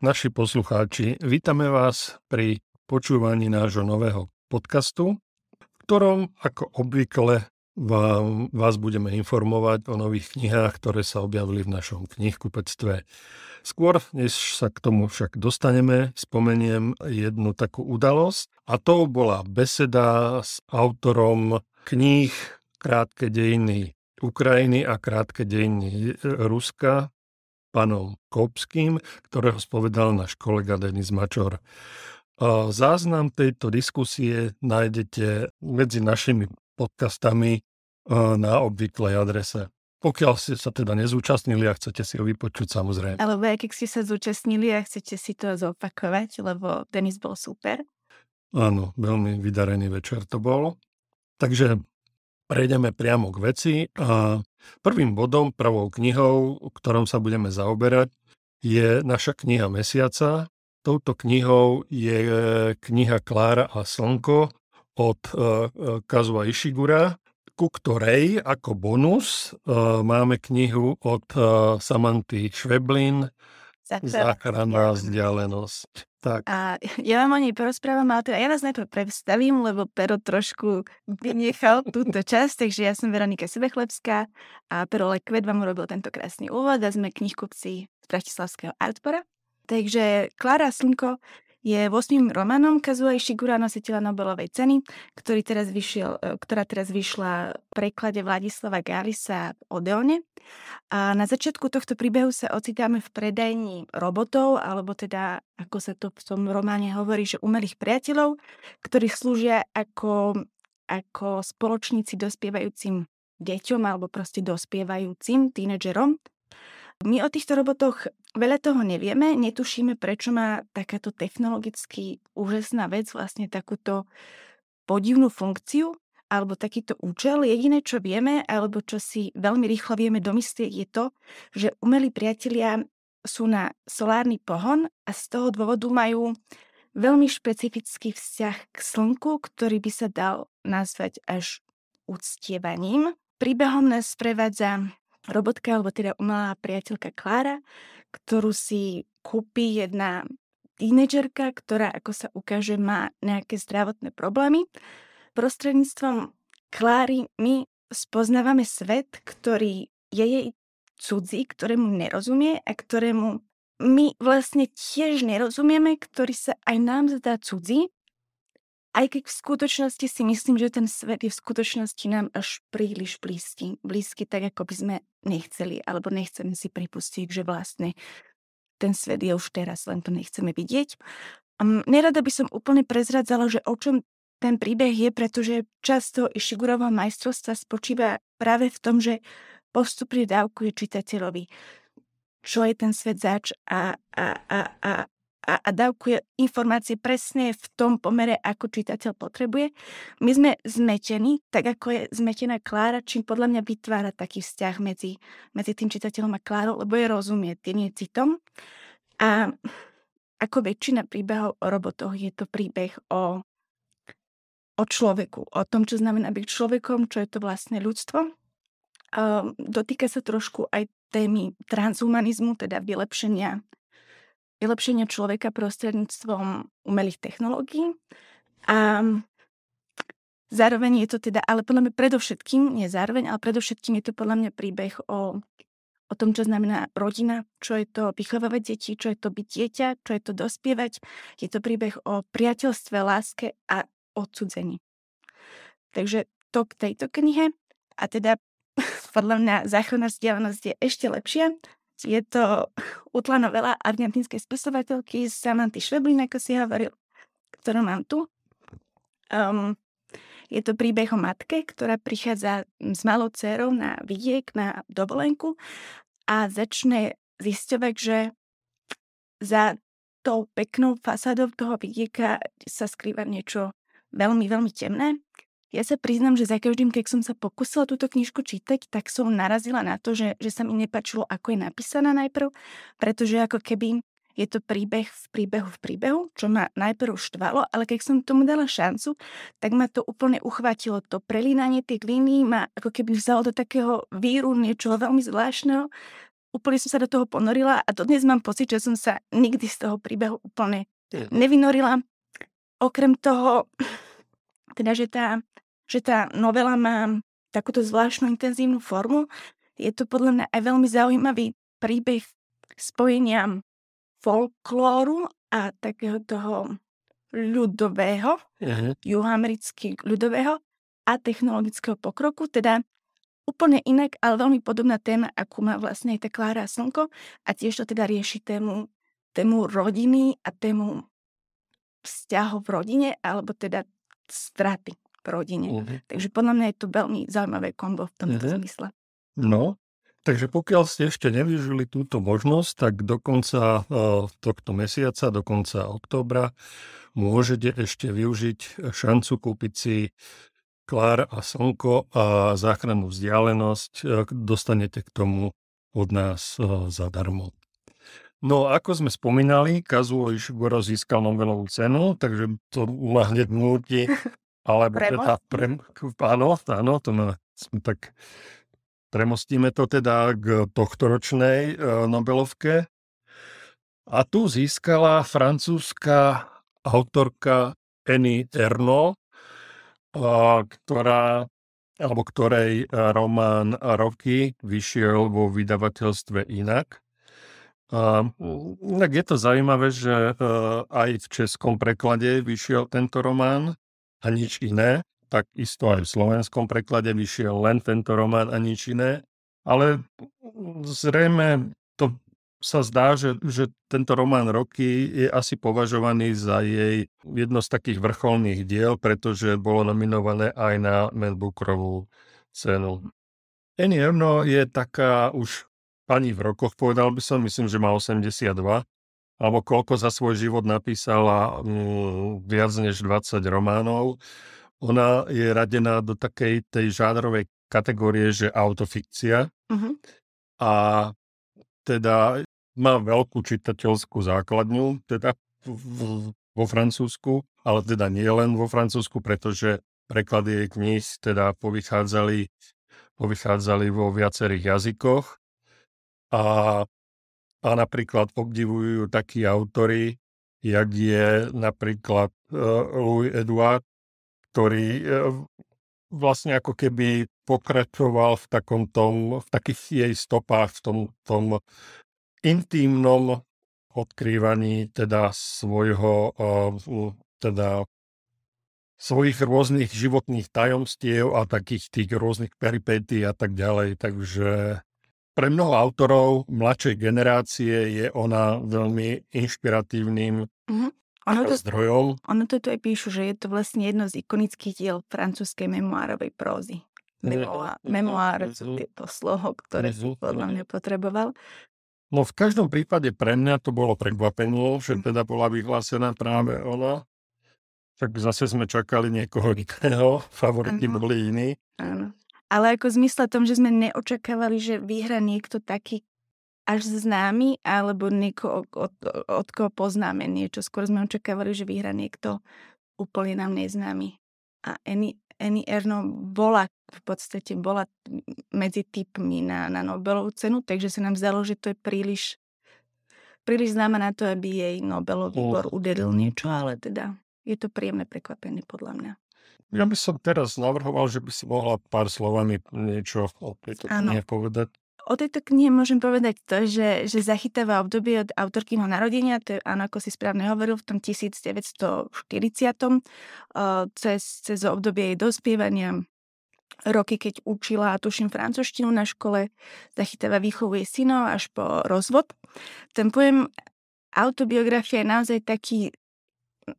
Naši poslucháči, vítame vás pri počúvaní nášho nového podcastu, v ktorom, ako obvykle, vám, vás budeme informovať o nových knihách, ktoré sa objavili v našom knihkupectve. Skôr, než sa k tomu však dostaneme, spomeniem jednu takú udalosť a to bola beseda s autorom kníh Krátke dejiny Ukrajiny a krátke dejiny Ruska pánom Kopským, ktorého spovedal náš kolega Denis Mačor. Záznam tejto diskusie nájdete medzi našimi podcastami na obvyklej adrese. Pokiaľ ste sa teda nezúčastnili a chcete si ho vypočuť, samozrejme. Alebo aj keď ste sa zúčastnili a chcete si to zopakovať, lebo Denis bol super. Áno, veľmi vydarený večer to bol. Takže prejdeme priamo k veci a Prvým bodom, prvou knihou, ktorom sa budeme zaoberať, je naša kniha mesiaca. Touto knihou je kniha Klára a slnko od e, e, Kazua Ishigura, ku ktorej ako bonus e, máme knihu od Samanty Šveblin Záchranná vzdialenosť. Tak. A ja vám o nej porozprávam, ale teda ja vás najprv predstavím, lebo Pero trošku vynechal túto časť, takže ja som Veronika Sebechlebská a Pero Lekvet vám urobil tento krásny úvod a sme knihkupci z Bratislavského Artpora. Takže Klára Slnko je 8. romanom Kazuo Ishigura, nositeľa Nobelovej ceny, ktorý teraz vyšiel, e, ktorá teraz vyšla v preklade Vladislava Galisa v Odeone. A na začiatku tohto príbehu sa ocitáme v predajni robotov, alebo teda, ako sa to v tom románe hovorí, že umelých priateľov, ktorí slúžia ako, ako spoločníci dospievajúcim deťom alebo proste dospievajúcim tínedžerom. My o týchto robotoch veľa toho nevieme, netušíme, prečo má takáto technologicky úžasná vec vlastne takúto podivnú funkciu alebo takýto účel. Jediné, čo vieme, alebo čo si veľmi rýchlo vieme domyslieť, je to, že umelí priatelia sú na solárny pohon a z toho dôvodu majú veľmi špecifický vzťah k slnku, ktorý by sa dal nazvať až uctievaním. Príbehom nás sprevádza robotka, alebo teda umelá priateľka Klára, ktorú si kúpi jedna tínedžerka, ktorá, ako sa ukáže, má nejaké zdravotné problémy. Prostredníctvom Kláry my spoznávame svet, ktorý je jej cudzí, ktorému nerozumie a ktorému my vlastne tiež nerozumieme, ktorý sa aj nám zdá cudzí, aj keď v skutočnosti si myslím, že ten svet je v skutočnosti nám až príliš blízky. Blízky tak, ako by sme nechceli, alebo nechceme si pripustiť, že vlastne ten svet je už teraz, len to nechceme vidieť. Um, nerada by som úplne prezradzala, že o čom ten príbeh je, pretože často Ishigurovho majstrovstva spočíva práve v tom, že postupne dávkuje čitateľovi, čo je ten svet zač a, a, a, a a, a dávkuje informácie presne v tom pomere, ako čitateľ potrebuje. My sme zmetení, tak ako je zmetená Klára, čím podľa mňa vytvára taký vzťah medzi, medzi tým čitateľom a Klárou, lebo je rozumie tým citom. A ako väčšina príbehov o robotoch, je to príbeh o, o človeku, o tom, čo znamená byť človekom, čo je to vlastne ľudstvo. Um, dotýka sa trošku aj témy transhumanizmu, teda vylepšenia vylepšenia človeka prostredníctvom umelých technológií. A zároveň je to teda, ale podľa mňa predovšetkým, nie zároveň, ale predovšetkým je to podľa mňa príbeh o, o tom, čo znamená rodina, čo je to vychovávať deti, čo je to byť dieťa, čo je to dospievať. Je to príbeh o priateľstve, láske a odsudzení. Takže to k tejto knihe. A teda podľa mňa záchranná vzdialenosť je ešte lepšia, je to utla novela argentínskej spisovateľky Samanty Šveblin, ako si hovoril, ktorú mám tu. Um, je to príbeh o matke, ktorá prichádza s malou dcerou na vidiek, na dovolenku a začne zisťovať, že za tou peknou fasádou toho vidieka sa skrýva niečo veľmi, veľmi temné ja sa priznám, že za každým, keď som sa pokusila túto knižku čítať, tak som narazila na to, že, že sa mi nepačilo, ako je napísaná najprv, pretože ako keby je to príbeh v príbehu v príbehu, čo ma najprv štvalo, ale keď som tomu dala šancu, tak ma to úplne uchvátilo. To prelínanie tých línií ma ako keby vzalo do takého víru niečoho veľmi zvláštneho, úplne som sa do toho ponorila a dodnes mám pocit, že som sa nikdy z toho príbehu úplne nevynorila. Okrem toho, teda, že tá, že tá novela má takúto zvláštnu intenzívnu formu, je to podľa mňa aj veľmi zaujímavý príbeh spojenia folklóru a takého toho ľudového, uh-huh. juhoamerický ľudového a technologického pokroku, teda úplne inak, ale veľmi podobná téma, akú má vlastne aj tá Klára a Slnko. A tiež to teda rieši tému, tému rodiny a tému vzťahov v rodine, alebo teda straty v rodine. Uh-huh. Takže podľa mňa je to veľmi zaujímavé kombo v tomto uh-huh. zmysle. No, takže pokiaľ ste ešte nevyužili túto možnosť, tak do konca uh, tohto mesiaca, do konca októbra, môžete ešte využiť šancu kúpiť si Klár a Slnko a záchrannú vzdialenosť e, dostanete k tomu od nás e, zadarmo. No ako sme spomínali, Kazuo Ishiguro získal Nobelovú cenu, takže to ma hneď núti, alebo teda, pre, áno, áno, to ma, tak premostíme to teda k tohtoročnej uh, Nobelovke. A tu získala francúzska autorka Annie Ernaux ktorá alebo ktorej e, román Roky vyšiel vo vydavateľstve inak. A, tak je to zaujímavé, že e, aj v českom preklade vyšiel tento román a nič iné. Takisto aj v slovenskom preklade vyšiel len tento román a nič iné. Ale zrejme to sa zdá, že, že tento román Roky je asi považovaný za jej jedno z takých vrcholných diel, pretože bolo nominované aj na Mel Bookerovú cenu. Annie Erno je taká už pani v rokoch, povedal by som, myslím, že má 82, alebo koľko za svoj život napísala mm, viac než 20 románov. Ona je radená do takej tej žádrovej kategórie, že autofikcia. Uh-huh. A teda má veľkú čitateľskú základňu, teda v, vo Francúzsku, ale teda nie len vo Francúzsku, pretože preklady jej kníh teda povychádzali, povychádzali vo viacerých jazykoch a, a napríklad obdivujú takí autory, jak je napríklad uh, Louis Edouard, ktorý uh, vlastne ako keby pokračoval v takom tom, v takých jej stopách, v tom, tom intímnom odkrývaní teda svojho, teda svojich rôznych životných tajomstiev a takých tých rôznych peripetí a tak ďalej. Takže pre mnoho autorov mladšej generácie je ona veľmi inšpiratívnym mm-hmm. ono to, zdrojom. Ono to tu aj píšu, že je to vlastne jedno z ikonických diel francúzskej memoárovej prózy. Memoár, je to sloho, ktoré si podľa mňa potreboval. No v každom prípade pre mňa to bolo prekvapenie, že hm. teda bola vyhlásená práve ona. Tak zase sme čakali niekoho iného, favoriti boli iní. Áno. Ale ako zmysle tom, že sme neočakávali, že vyhra niekto taký až známy, alebo nieko, od, od, koho poznáme niečo. Skôr sme očakávali, že vyhra niekto úplne nám neznámy. A Annie, Annie Erno bola v podstate bola medzi typmi na, na Nobelovú cenu, takže sa nám zdalo, že to je príliš, príliš známa na to, aby jej Nobelový výbor udelil niečo, ale teda je to príjemné prekvapenie podľa mňa. Ja by som teraz navrhoval, že by si mohla pár slovami niečo o tejto knihe povedať. O tejto knihe môžem povedať to, že, že zachytáva obdobie od autorkyho narodenia, to je, áno, ako si správne hovoril, v tom 1940. cez, cez obdobie jej dospievania, roky, keď učila, tuším, francúzštinu na škole, zachytáva výchovu jej synov až po rozvod. Ten pojem autobiografia je naozaj taký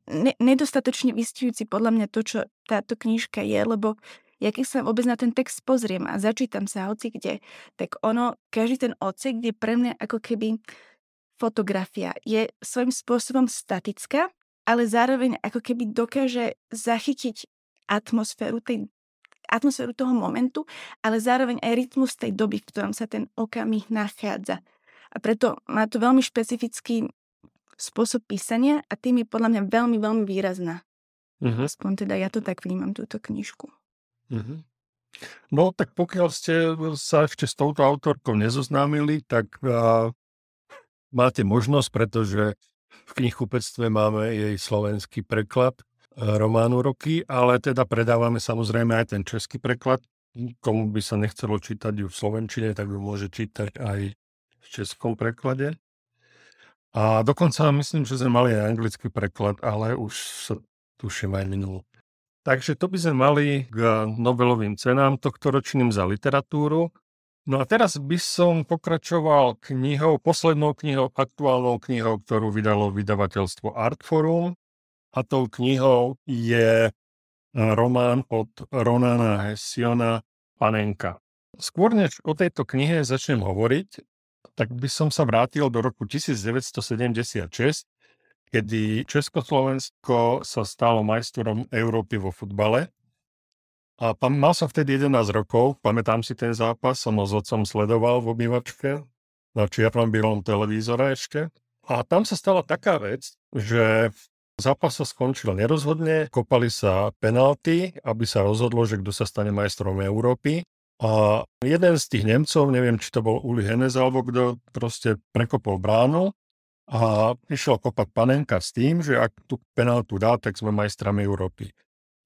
ne- nedostatočne vystihujúci podľa mňa to, čo táto knižka je, lebo ja keď sa vôbec na ten text pozriem a začítam sa hoci kde, tak ono, každý ten odsek je pre mňa ako keby fotografia. Je svojím spôsobom statická, ale zároveň ako keby dokáže zachytiť atmosféru tej atmosféru toho momentu, ale zároveň aj rytmus tej doby, v ktorom sa ten okamih nachádza. A preto má to veľmi špecifický spôsob písania a tým je podľa mňa veľmi, veľmi výrazná. Uh-huh. Aspoň teda ja to tak vnímam, túto knižku. Uh-huh. No, tak pokiaľ ste sa ešte s touto autorkou nezoznámili, tak uh, máte možnosť, pretože v knihkupectve máme jej slovenský preklad uh, románu Roky, ale teda predávame samozrejme aj ten český preklad. Komu by sa nechcelo čítať ju v slovenčine, tak ju môže čítať aj v českom preklade. A dokonca myslím, že sme mali aj anglický preklad, ale už sa tuším aj minul. Takže to by sme mali k Nobelovým cenám tohtoročným za literatúru. No a teraz by som pokračoval knihou, poslednou knihou, aktuálnou knihou, ktorú vydalo vydavateľstvo Artforum. A tou knihou je román od Ronana Hessiona Panenka. Skôr než o tejto knihe začnem hovoriť, tak by som sa vrátil do roku 1976, kedy Československo sa stalo majstrom Európy vo futbale. A mal som vtedy 11 rokov, pamätám si ten zápas, som ho s otcom sledoval v obývačke na čiernom bielom televízore ešte. A tam sa stala taká vec, že zápas sa skončil nerozhodne, kopali sa penalty, aby sa rozhodlo, že kto sa stane majstrom Európy. A jeden z tých Nemcov, neviem, či to bol Uli Henez alebo kto, proste prekopol bránu a išiel kopať Panenka s tým, že ak tú penaltu dá, tak sme majstrami Európy.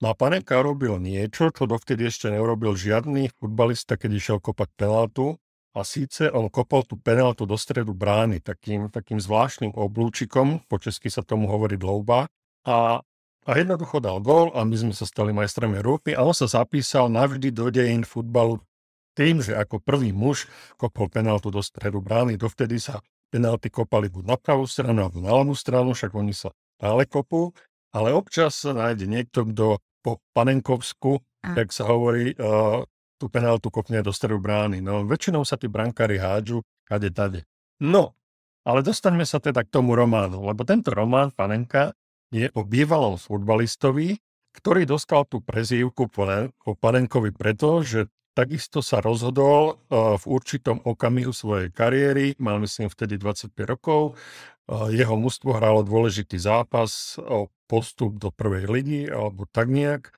No a Panenka robil niečo, čo dovtedy ešte neurobil žiadny futbalista, keď išiel kopať penaltu. A síce on kopol tú penaltu do stredu brány takým, takým zvláštnym oblúčikom, po česky sa tomu hovorí dlouba. A a jednoducho dal gól a my sme sa stali majstrami Európy a on sa zapísal navždy do dejín futbalu tým, že ako prvý muž kopol penaltu do stredu brány. Dovtedy sa penalty kopali buď na pravú stranu alebo na ľavú stranu, však oni sa stále kopú, ale občas sa nájde niekto, kto po Panenkovsku, tak sa hovorí, uh, tú penaltu kopne do stredu brány. No väčšinou sa tí brankári hádžu kade tade. No, ale dostaňme sa teda k tomu románu, lebo tento román Panenka je o bývalom futbalistovi, ktorý dostal tú prezývku po Panenkovi preto, že takisto sa rozhodol v určitom okamihu svojej kariéry, mal myslím vtedy 25 rokov, jeho mužstvo hralo dôležitý zápas o postup do prvej ligy alebo tak nejak.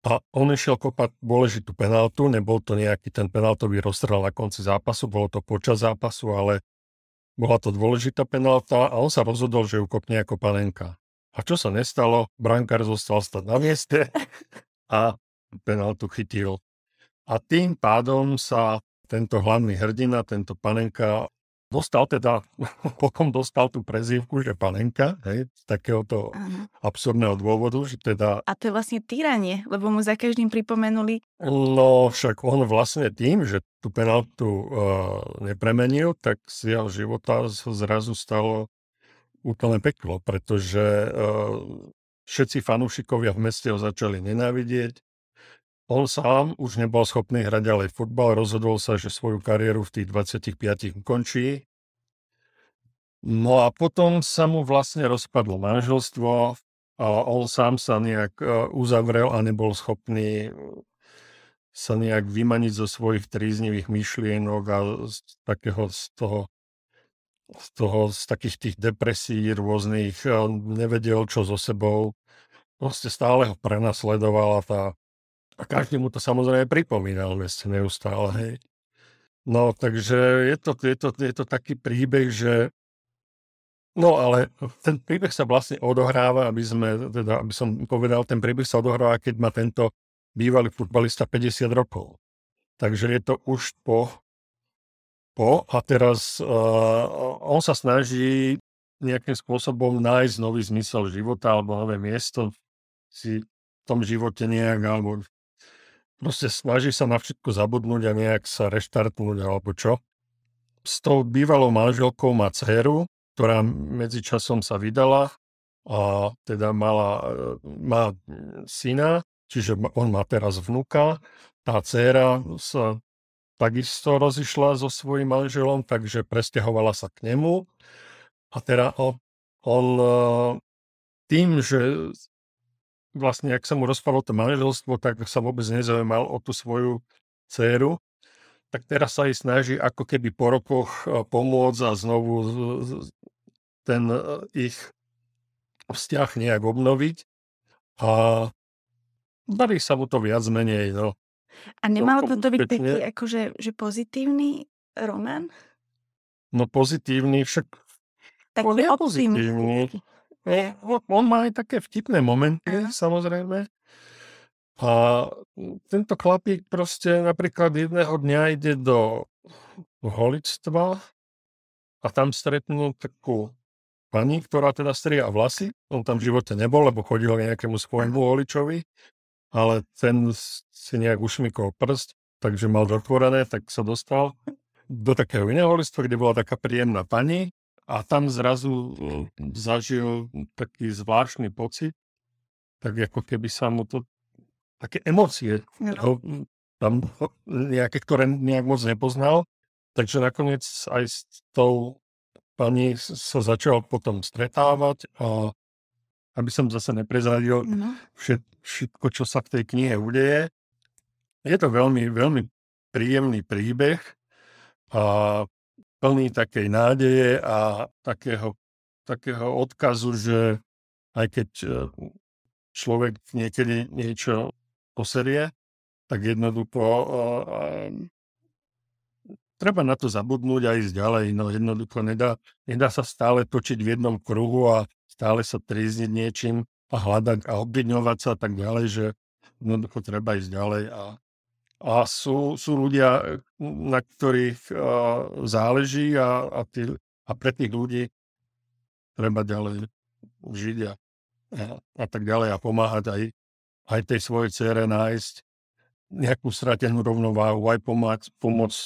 A on išiel kopať dôležitú penaltu, nebol to nejaký ten penaltový rozstrel na konci zápasu, bolo to počas zápasu, ale bola to dôležitá penalta a on sa rozhodol, že ju kopne ako panenka. A čo sa nestalo? Brankár zostal stať na mieste a penaltu chytil. A tým pádom sa tento hlavný hrdina, tento panenka, dostal teda, pokom dostal tú prezývku, že panenka, hej, z takéhoto absurdného dôvodu, že teda... A to je vlastne týranie, lebo mu za každým pripomenuli... No však on vlastne tým, že tú penaltu uh, nepremenil, tak z jeho života zrazu stalo úplne peklo, pretože uh, všetci fanúšikovia v meste ho začali nenávidieť. On sám už nebol schopný hrať ďalej futbal, rozhodol sa, že svoju kariéru v tých 25 ukončí. No a potom sa mu vlastne rozpadlo manželstvo a on sám sa nejak uzavrel a nebol schopný sa nejak vymaniť zo svojich tríznivých myšlienok a z takého z toho z toho, z takých tých depresí rôznych, nevedel čo so sebou. Proste stále ho prenasledovala tá... A každý mu to samozrejme pripomínal neustále, hej. No, takže je to, je, to, je to taký príbeh, že No ale ten príbeh sa vlastne odohráva, aby sme, teda, aby som povedal, ten príbeh sa odohráva, keď má tento bývalý futbalista 50 rokov. Takže je to už po po a teraz uh, on sa snaží nejakým spôsobom nájsť nový zmysel života alebo nové miesto si v tom živote nejak, alebo proste snaží sa na všetko zabudnúť a nejak sa reštartnúť alebo čo. S tou bývalou manželkou má dceru, ktorá medzičasom sa vydala a teda mala, má syna, čiže on má teraz vnuka. Tá dcera sa takisto rozišla so svojím manželom, takže presťahovala sa k nemu. A teda on, on tým, že vlastne, ak sa mu rozpadlo to manželstvo, tak sa vôbec nezaujímal o tú svoju dceru, tak teraz sa jej snaží ako keby po rokoch pomôcť a znovu ten ich vzťah nejak obnoviť. A darí sa mu to viac menej, no. A nemalo to to byť taký akože že pozitívny román? No pozitívny, však on Taký pozitívny. Nie, on má aj také vtipné momenty, Áno. samozrejme. A tento chlapík proste napríklad jedného dňa ide do holictva a tam stretnú takú pani, ktorá teda stria vlasy. On tam v živote nebol, lebo chodil k nejakému svojmu holičovi, ale ten si nejak ušmykol prst, takže mal dotvorené, tak sa dostal do takého iného holictva, kde bola taká príjemná pani a tam zrazu eh, zažil taký zvláštny pocit, tak ako keby sa mu to také emócie No. ho, tam ho- nejaké, ktoré nejak moc nepoznal. Takže nakoniec aj s tou pani sa začal potom stretávať a aby som zase neprezradil No. všet, všetko, čo sa v tej knihe udeje. Je to veľmi, veľmi príjemný príbeh a plný takej nádeje a takého, takého odkazu, že aj keď e, človek niekedy niečo poserie, tak jednoducho e, e, treba na to zabudnúť a ísť ďalej. No jednoducho nedá, nedá sa stále točiť v jednom kruhu a stále sa trízniť niečím a hľadať a obviňovať sa a tak ďalej, že jednoducho treba ísť ďalej a, a sú, sú ľudia, na ktorých uh, záleží a, a, tí, a pre tých ľudí treba ďalej žiť a, a, a tak ďalej a pomáhať aj, aj tej svojej cére nájsť nejakú stratenú rovnováhu, aj pomôcť, pomôcť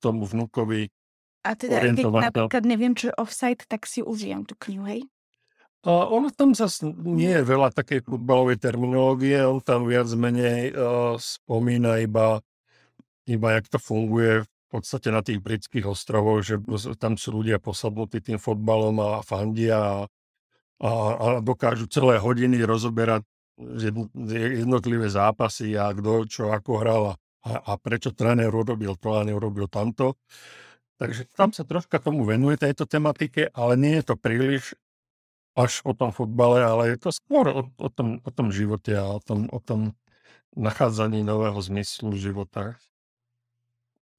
tomu vnukovi. A teda, keď napríklad neviem, čo je offside, tak si užijem tú knihu, hej? A ono tam zase nie je veľa takej futbalovej terminológie, on tam viac menej uh, spomína iba, iba, jak to funguje v podstate na tých britských ostrovoch, že tam sú ľudia posadnutí tým fotbalom a fandia a, a, a dokážu celé hodiny rozoberať jedn- jednotlivé zápasy a kto čo ako hral a, a prečo tréner urobil to a neurobil tamto. Takže tam sa troška tomu venuje tejto tematike, ale nie je to príliš až o tom futbale, ale je to skôr o, o, tom, o tom živote a o tom, o tom nachádzaní nového zmyslu života.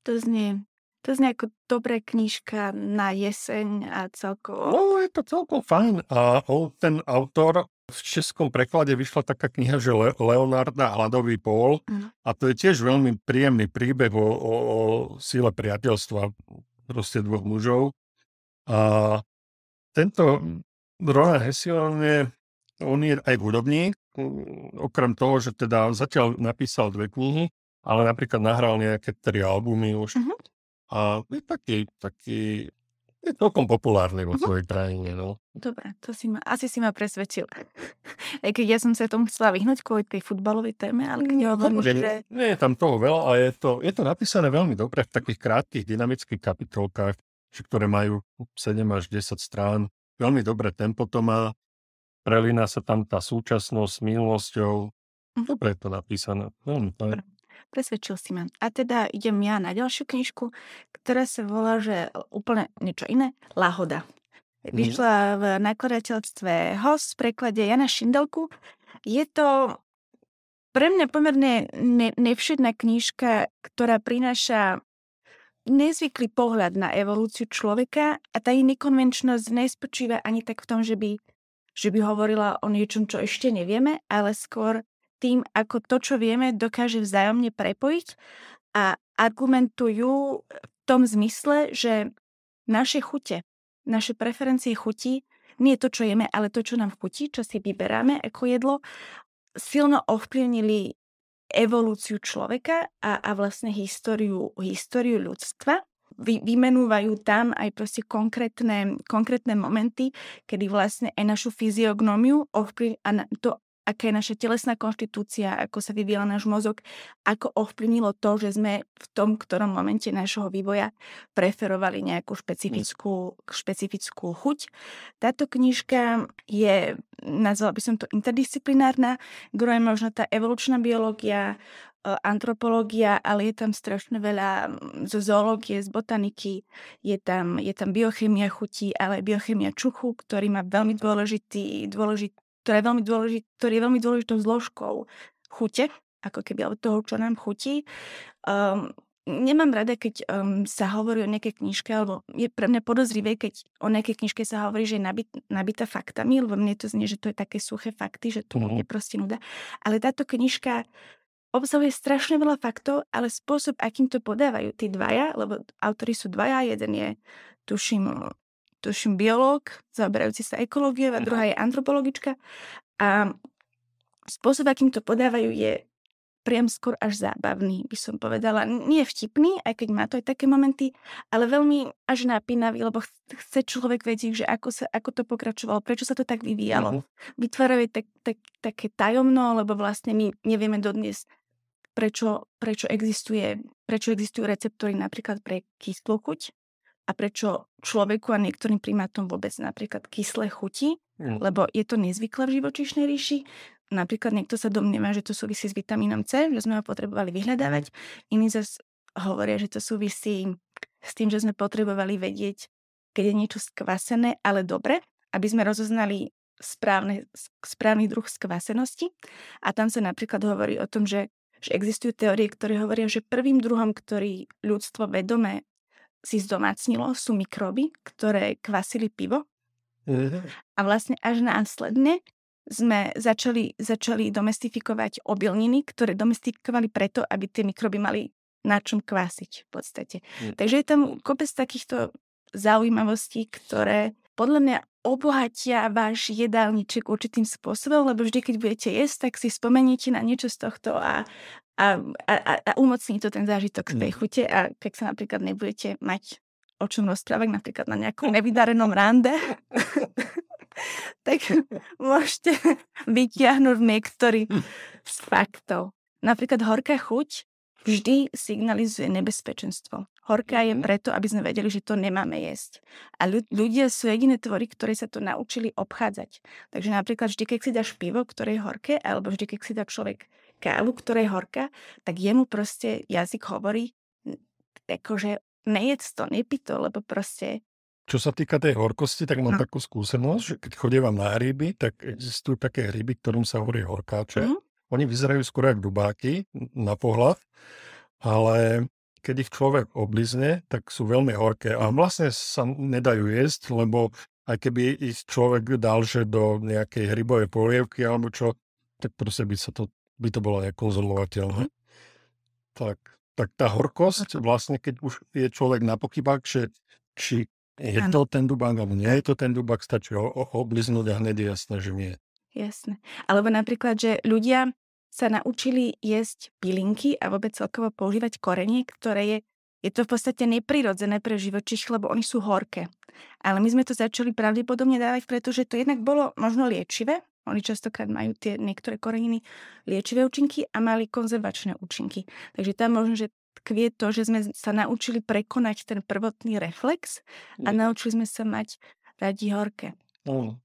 To znie, to znie ako dobrá knižka na jeseň a celkovo. No, je to celkom fajn. A ten autor, v českom preklade vyšla taká kniha, že Le- Leonarda Hladový pól. Áno. A to je tiež veľmi príjemný príbeh o, o, o síle priateľstva proste dvoch mužov. A tento Ronan Hession je, on je aj hudobník, mm, okrem toho, že teda zatiaľ napísal dve knihy, ale napríklad nahral nejaké tri albumy už. Mhm. A je taký, taký, je celkom populárny vo Mhm. svojej krajine, no. Dobre, to si ma, asi si ma presvedčil. Aj keď ja som sa tomu chcela vyhnúť kvôli tej futbalovej téme, ale keď hovorím, Že že... Nie je tam toho veľa a je to, je to napísané veľmi dobre v takých krátkých dynamických kapitolkách, že ktoré majú 7 až 10 strán. Veľmi dobré tempo to má. Prelína sa tam tá súčasnosť s minulosťou. Mhm. Dobre je to napísané. Veľmi fajn. Presvedčil si ma. A teda idem ja na ďalšiu knižku, ktorá sa volá, že úplne niečo iné, Lahoda. Vyšla v nakladateľstve HOS v preklade Jana Šindelku. Je to pre mňa pomerne ne- nevšedná knižka, ktorá prináša nezvyklý pohľad na evolúciu človeka a tá jej nekonvenčnosť nespočíva ani tak v tom, že by, že by hovorila o niečom, čo ešte nevieme, ale skôr tým, ako to, čo vieme, dokáže vzájomne prepojiť a argumentujú v tom zmysle, že naše chute, naše preferencie chutí, nie to, čo jeme, ale to, čo nám chutí, čo si vyberáme ako jedlo, silno ovplyvnili evolúciu človeka a, a vlastne históriu, históriu ľudstva. Vy, vymenúvajú tam aj proste konkrétne, konkrétne momenty, kedy vlastne aj našu fyziognómiu ovplyv, a na, to, aká je naša telesná konštitúcia, ako sa vyvíjal náš mozog, ako ovplyvnilo to, že sme v tom ktorom momente nášho vývoja preferovali nejakú špecifickú, špecifickú chuť. Táto knižka je, nazvala by som to interdisciplinárna, gro je možno tá evolučná biológia, e, antropológia, ale je tam strašne veľa mm, zo zoológie, z botaniky, je tam, je tam biochemia chutí, ale biochemia čuchu, ktorý má veľmi dôležitý, dôležitý ktorá je veľmi dôležit, ktorý je veľmi dôležitou zložkou chute. ako keby, alebo toho, čo nám chutí. Um, nemám rada, keď um, sa hovorí o nejakej knižke, alebo je pre mňa podozrivé, keď o nejakej knižke sa hovorí, že je nabit, nabitá faktami, lebo mne to znie, že to je také suché fakty, že to mm. je proste nuda. Ale táto knižka obsahuje strašne veľa faktov, ale spôsob, akým to podávajú tí dvaja, lebo autori sú dvaja, jeden je, tuším, tuším biológ, zaoberajúci sa ekológiou a druhá je antropologička. A spôsob, akým to podávajú, je priam skôr až zábavný, by som povedala. Nie vtipný, aj keď má to aj také momenty, ale veľmi až napínavý, lebo chce človek vedieť, že ako, sa, ako to pokračovalo, prečo sa to tak vyvíjalo. Uh-huh. Vytvárajú tak, tak, také tajomno, lebo vlastne my nevieme dodnes, prečo, prečo, existuje, prečo existujú receptory napríklad pre kyslú chuť a prečo človeku a niektorým primátom vôbec napríklad kyslé chuti, mm. lebo je to nezvyklé v živočíšnej ríši. Napríklad niekto sa domnieva, že to súvisí s vitamínom C, že sme ho potrebovali vyhľadávať. Iní zase hovoria, že to súvisí s tým, že sme potrebovali vedieť, keď je niečo skvasené, ale dobre, aby sme rozoznali správne, správny druh skvasenosti. A tam sa napríklad hovorí o tom, že, že existujú teórie, ktoré hovoria, že prvým druhom, ktorý ľudstvo vedome si zdomácnilo, sú mikróby, ktoré kvasili pivo. Mhm. A vlastne až následne sme začali, začali domestifikovať obilniny, ktoré domestifikovali preto, aby tie mikroby mali na čom kvásiť v podstate. Mm. Takže je tam kopec takýchto zaujímavostí, ktoré podľa mňa obohatia váš jedálniček určitým spôsobom, lebo vždy, keď budete jesť, tak si spomeniete na niečo z tohto a, a, a, a umocní to ten zážitok z tej mm. chute a keď sa napríklad nebudete mať o čom rozprávať, napríklad na nejakom nevydarenom rande, tak môžete vytiahnuť niektorý z faktov. Napríklad horká chuť vždy signalizuje nebezpečenstvo. Horká je mhm. preto, aby sme vedeli, že to nemáme jesť. A ľudia sú jediné tvory, ktoré sa to naučili obchádzať. Takže napríklad vždy, keď si dáš pivo, ktoré je horké, alebo vždy, keď si dá človek kávu, ktorá je horká, tak jemu proste jazyk hovorí, akože nejedz to, nepí to, lebo proste čo sa týka tej horkosti, tak mám no. takú skúsenosť, že keď chodievam na ryby, tak existujú také ryby, ktorým sa hovorí horkáče. Mm. Oni vyzerajú skôr ako dubáky na pohľad, ale keď ich človek oblizne, tak sú veľmi horké a vlastne sa nedajú jesť, lebo aj keby ich človek dal, že do nejakej rybovej polievky alebo čo, tak proste by, sa to, by to bolo nekonzolovateľné. Mm. Tak, tak tá horkosť, vlastne keď už je človek na pochybách, že či je ano. to ten dubák, alebo nie je to ten dubák, stačí ho obliznúť a hneď je jasné, že nie. Jasné. Alebo napríklad, že ľudia sa naučili jesť pilinky a vôbec celkovo používať korenie, ktoré je, je to v podstate neprirodzené pre živočích, lebo oni sú horké. Ale my sme to začali pravdepodobne dávať, pretože to jednak bolo možno liečivé. Oni častokrát majú tie niektoré koreniny liečivé účinky a mali konzervačné účinky. Takže tam možno, že tkvie to, že sme sa naučili prekonať ten prvotný reflex a naučili sme sa mať radi horké. Mm,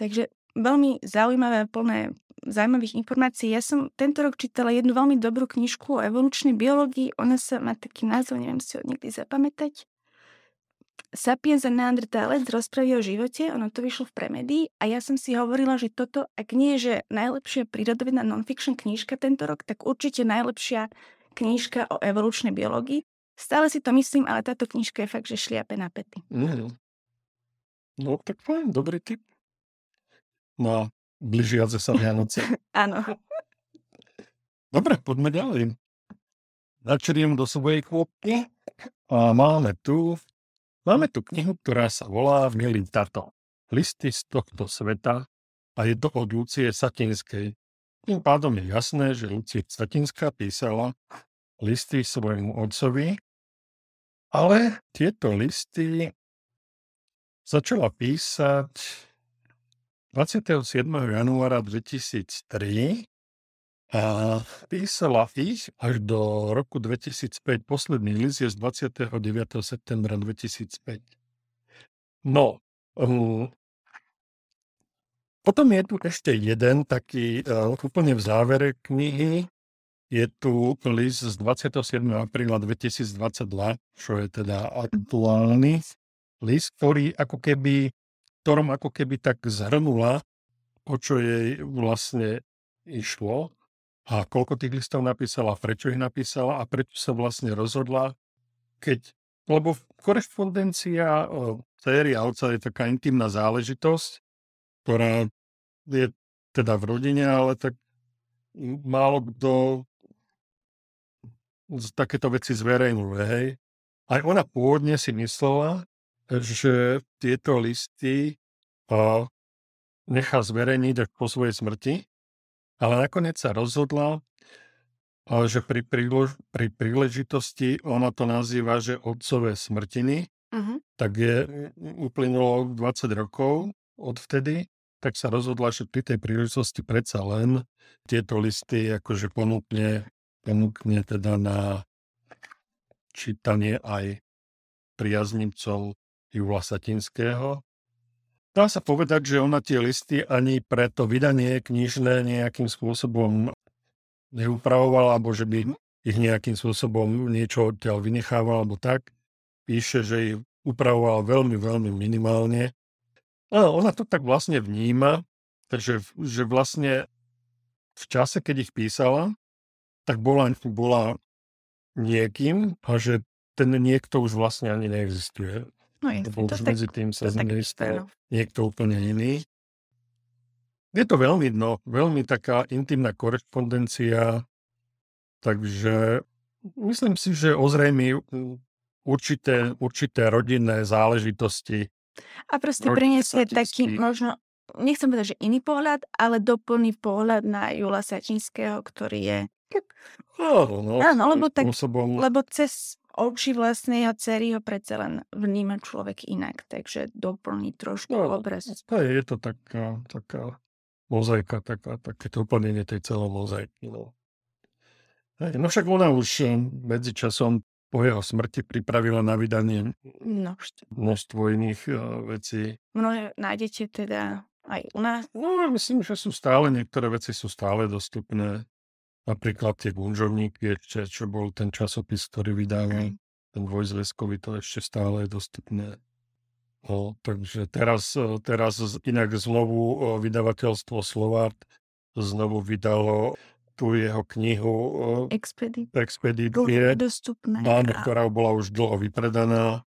Takže veľmi zaujímavé plné zaujímavých informácií. Ja som tento rok čítala jednu veľmi dobrú knižku o evolučnej biológii. Ona sa má taký názov, neviem si ho nikdy zapamätať. Sapiens a Neandertálec rozpravy o živote, ono to vyšlo v Premedii a ja som si hovorila, že toto, ak nie je že najlepšia prírodovedná non-fiction knižka tento rok, tak určite najlepšia knižka o evolučnej biológii. Stále si to myslím, ale táto knižka je fakt, že šliape na pety. Mm. No tak fajn, dobrý tip. No a blížiace sa Vianoce. Áno. Dobre, poďme ďalej. Načriem do svojej kvopky a máme tu Máme tu knihu, ktorá sa volá Milý tato. Listy z tohto sveta a je to od Lucie Satinskej. Tým pádom je jasné, že Lucie Satinská písala listy svojmu otcovi, ale tieto listy začala písať 27. januára 2003 a písala ich až do roku 2005. Posledný list je z 29. septembra 2005. No, um, potom je tu ešte jeden taký uh, úplne v závere knihy. Je tu list z 27. apríla 2022, čo je teda aktuálny list, ktorý ako keby, ktorom ako keby tak zhrnula, o čo jej vlastne išlo a koľko tých listov napísala, prečo ich napísala a prečo sa vlastne rozhodla, keď, lebo korešpondencia séria otca je taká intimná záležitosť, ktorá je teda v rodine, ale tak málo kto takéto veci zverejnuje, hej. Aj ona pôvodne si myslela, že tieto listy a, nechá zverejniť až po svojej smrti, ale nakoniec sa rozhodla, že pri, prílož, pri príležitosti, ona to nazýva, že otcové smrtiny, uh-huh. tak je, uplynulo 20 rokov odvtedy, tak sa rozhodla, že pri tej príležitosti predsa len tieto listy akože ponúkne, ponúkne teda na čítanie aj priaznivcov Jula Satinského. Dá sa povedať, že ona tie listy ani pre to vydanie knižné nejakým spôsobom neupravovala, alebo že by ich nejakým spôsobom niečo odtiaľ vynechával, alebo tak. Píše, že ich upravovala veľmi, veľmi minimálne No, ona to tak vlastne vníma, že, že vlastne v čase, keď ich písala, tak bola, bola niekým a že ten niekto už vlastne ani neexistuje. No je, to už tak, medzi tým sa z niekto úplne iný. Je to veľmi, no, veľmi taká intimná korešpondencia, takže myslím si, že ozrejmi určité, určité rodinné záležitosti a proste preniesie taký možno, nechcem povedať, že iný pohľad, ale doplný pohľad na Jula Sačinského, ktorý je... Áno, no, Áno, lebo, tak, spôsobom... lebo cez oči vlastnej jeho cery ho predsa len vníma človek inak, takže doplní trošku no, obraz. To je, je to taká, taká mozaika, taká, také doplnenie tej celé mozaiky. No. Hej, no však ona už eh, medzi časom po jeho smrti pripravila na vydanie množstvo, množstvo iných uh, vecí. Mnohé nájdete teda aj u nás? No, myslím, že sú stále, niektoré veci sú stále dostupné. Napríklad tie gunžovníky, ešte, čo bol ten časopis, ktorý vydával, ten dvojzväzkový, to ešte stále je dostupné. No, takže teraz, e, teraz inak znovu e, vydavateľstvo Slovart znovu vydalo tú jeho knihu Expedit. Expedície, dostupné. áno, ktorá bola už dlho vypredaná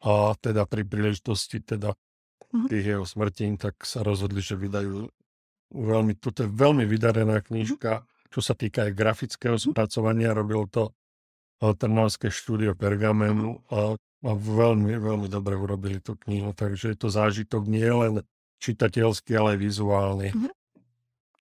a teda pri príležitosti teda uh-huh. tých jeho smrtín, tak sa rozhodli, že vydajú veľmi, toto je veľmi vydarená knižka, uh-huh. Čo sa týka aj grafického uh-huh. spracovania, robil to Trnavské štúdio Pergamenu a, a veľmi, veľmi dobre urobili tú knihu, takže je to zážitok nie len čitateľský, ale aj vizuálny. Uh-huh.